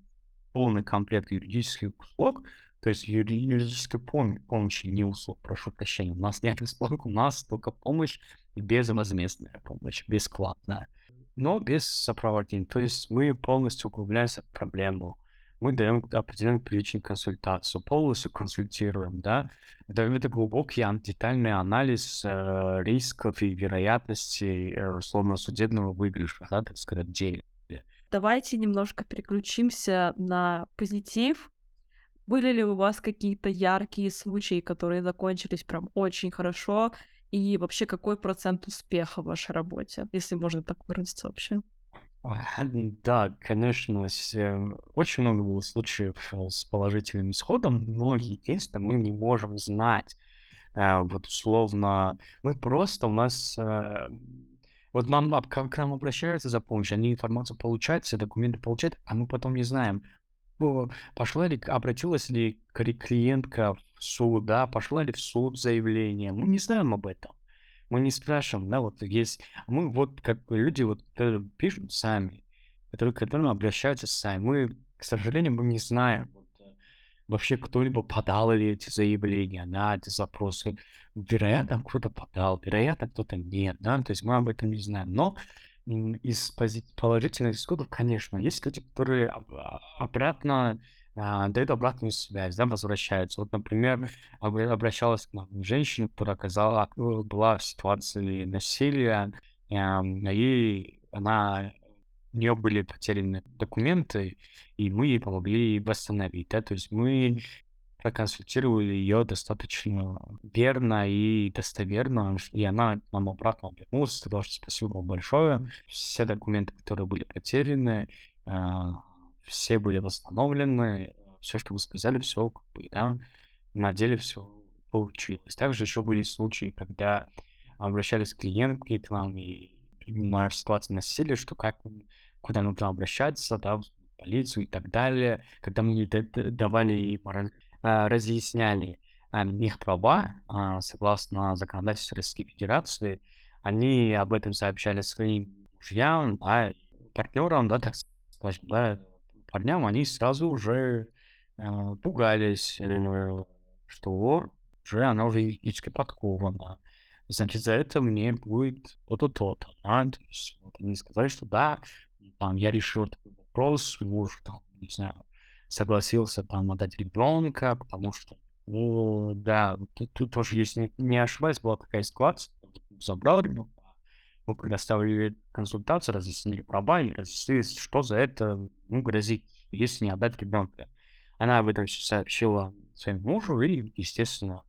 [SPEAKER 3] полный комплект юридических услуг, то есть юридической пом- помощи, не услуг, прошу прощения. У нас нет услуг, у нас только помощь безвозмездная помощь, бесплатная, но без сопровождения. То есть мы полностью углубляемся в проблему, мы даем определенную перечень консультацию, полностью консультируем, да. Это, это глубокий детальный анализ э, рисков и вероятностей, э, условно, судебного выигрыша, да, так сказать, деле.
[SPEAKER 1] Давайте немножко переключимся на позитив. Были ли у вас какие-то яркие случаи, которые закончились прям очень хорошо? И вообще, какой процент успеха в вашей работе, если можно так выразиться вообще?
[SPEAKER 3] Да, конечно, очень много было случаев э, с положительным исходом. Многие кейсы мы не можем знать. Э, вот условно, мы просто у нас э, вот нам к к нам обращаются за помощью, они информацию получают, все документы получают, а мы потом не знаем, пошла ли, обратилась ли клиентка в суд, да, пошла ли в суд заявление. Мы не знаем об этом. Мы не спрашиваем, да, вот есть. Мы вот как люди вот пишут сами, которые к которым обращаются сами. Мы, к сожалению, мы не знаем вообще кто-либо подал ли эти заявления на эти запросы. Вероятно, кто-то подал, вероятно, кто-то нет, да, то есть мы об этом не знаем. Но из положительных исходов, конечно, есть люди, которые а, обратно а, дают обратную связь, да, возвращаются. Вот, например, обращалась к нам женщина, которая оказала, была в ситуации насилия, и она у нее были потеряны документы, и мы ей помогли восстановить, да, то есть мы проконсультировали ее достаточно верно и достоверно, и она нам обратно вернулась, сказала, что спасибо вам большое, все документы, которые были потеряны, а, все были восстановлены, все, что вы сказали, все, как бы, да, на деле все получилось. Также еще были случаи, когда обращались клиентки к нам и принимая ситуацию насилия, что как куда нужно обращаться, да, в полицию и так далее, когда мы давали им а, разъясняли а, их права, а, согласно законодательству Российской Федерации, они об этом сообщали своим мужьям, да, партнерам, да, так скажем, да, парням, они сразу уже э, пугались, э, что уже она уже юридически подкована. Значит, за это мне будет вот-то то-то. А? То есть вот они сказали, что да, там я решил такой вопрос, муж там, не знаю, согласился там отдать ребенка, потому что, ну, да, тут, тут тоже, если не ошибаюсь, была такая ситуация, забрал ребенка, мы предоставили консультацию, разъяснили права и разъяснили, что за это ну, грозит, если не отдать ребенка. Она об этом все сообщила своему мужу, и, естественно,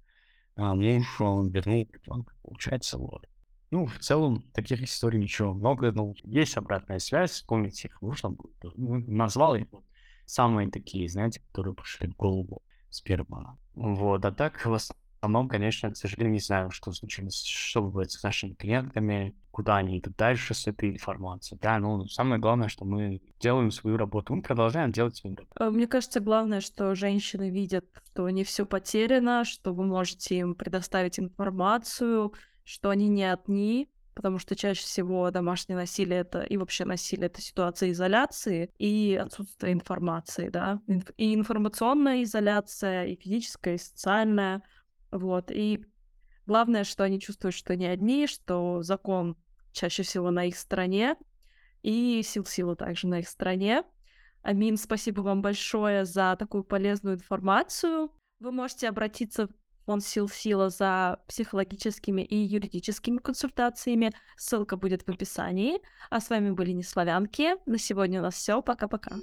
[SPEAKER 3] а, мне он вернул ребенка, получается, вот. Ну, в целом, таких историй ничего много, но есть обратная связь, помните, их нужно. Ну, назвал вот самые такие, знаете, которые пришли в голову с первого. Вот, а так, в основном, конечно, к сожалению, не знаю, что случилось, что будет с нашими клиентами, куда они идут дальше с этой информацией. Да, ну, самое главное, что мы делаем свою работу, мы продолжаем делать свою работу.
[SPEAKER 1] Э, мне кажется, главное, что женщины видят, что не все потеряно, что вы можете им предоставить информацию, что они не одни, потому что чаще всего домашнее насилие это и вообще насилие это ситуация изоляции и отсутствие информации, да, и информационная изоляция, и физическая, и социальная, вот, и главное, что они чувствуют, что не одни, что закон чаще всего на их стороне, и сил силы также на их стороне. Амин, спасибо вам большое за такую полезную информацию. Вы можете обратиться фонд Сил Сила за психологическими и юридическими консультациями. Ссылка будет в описании. А с вами были Неславянки. На сегодня у нас все. Пока-пока.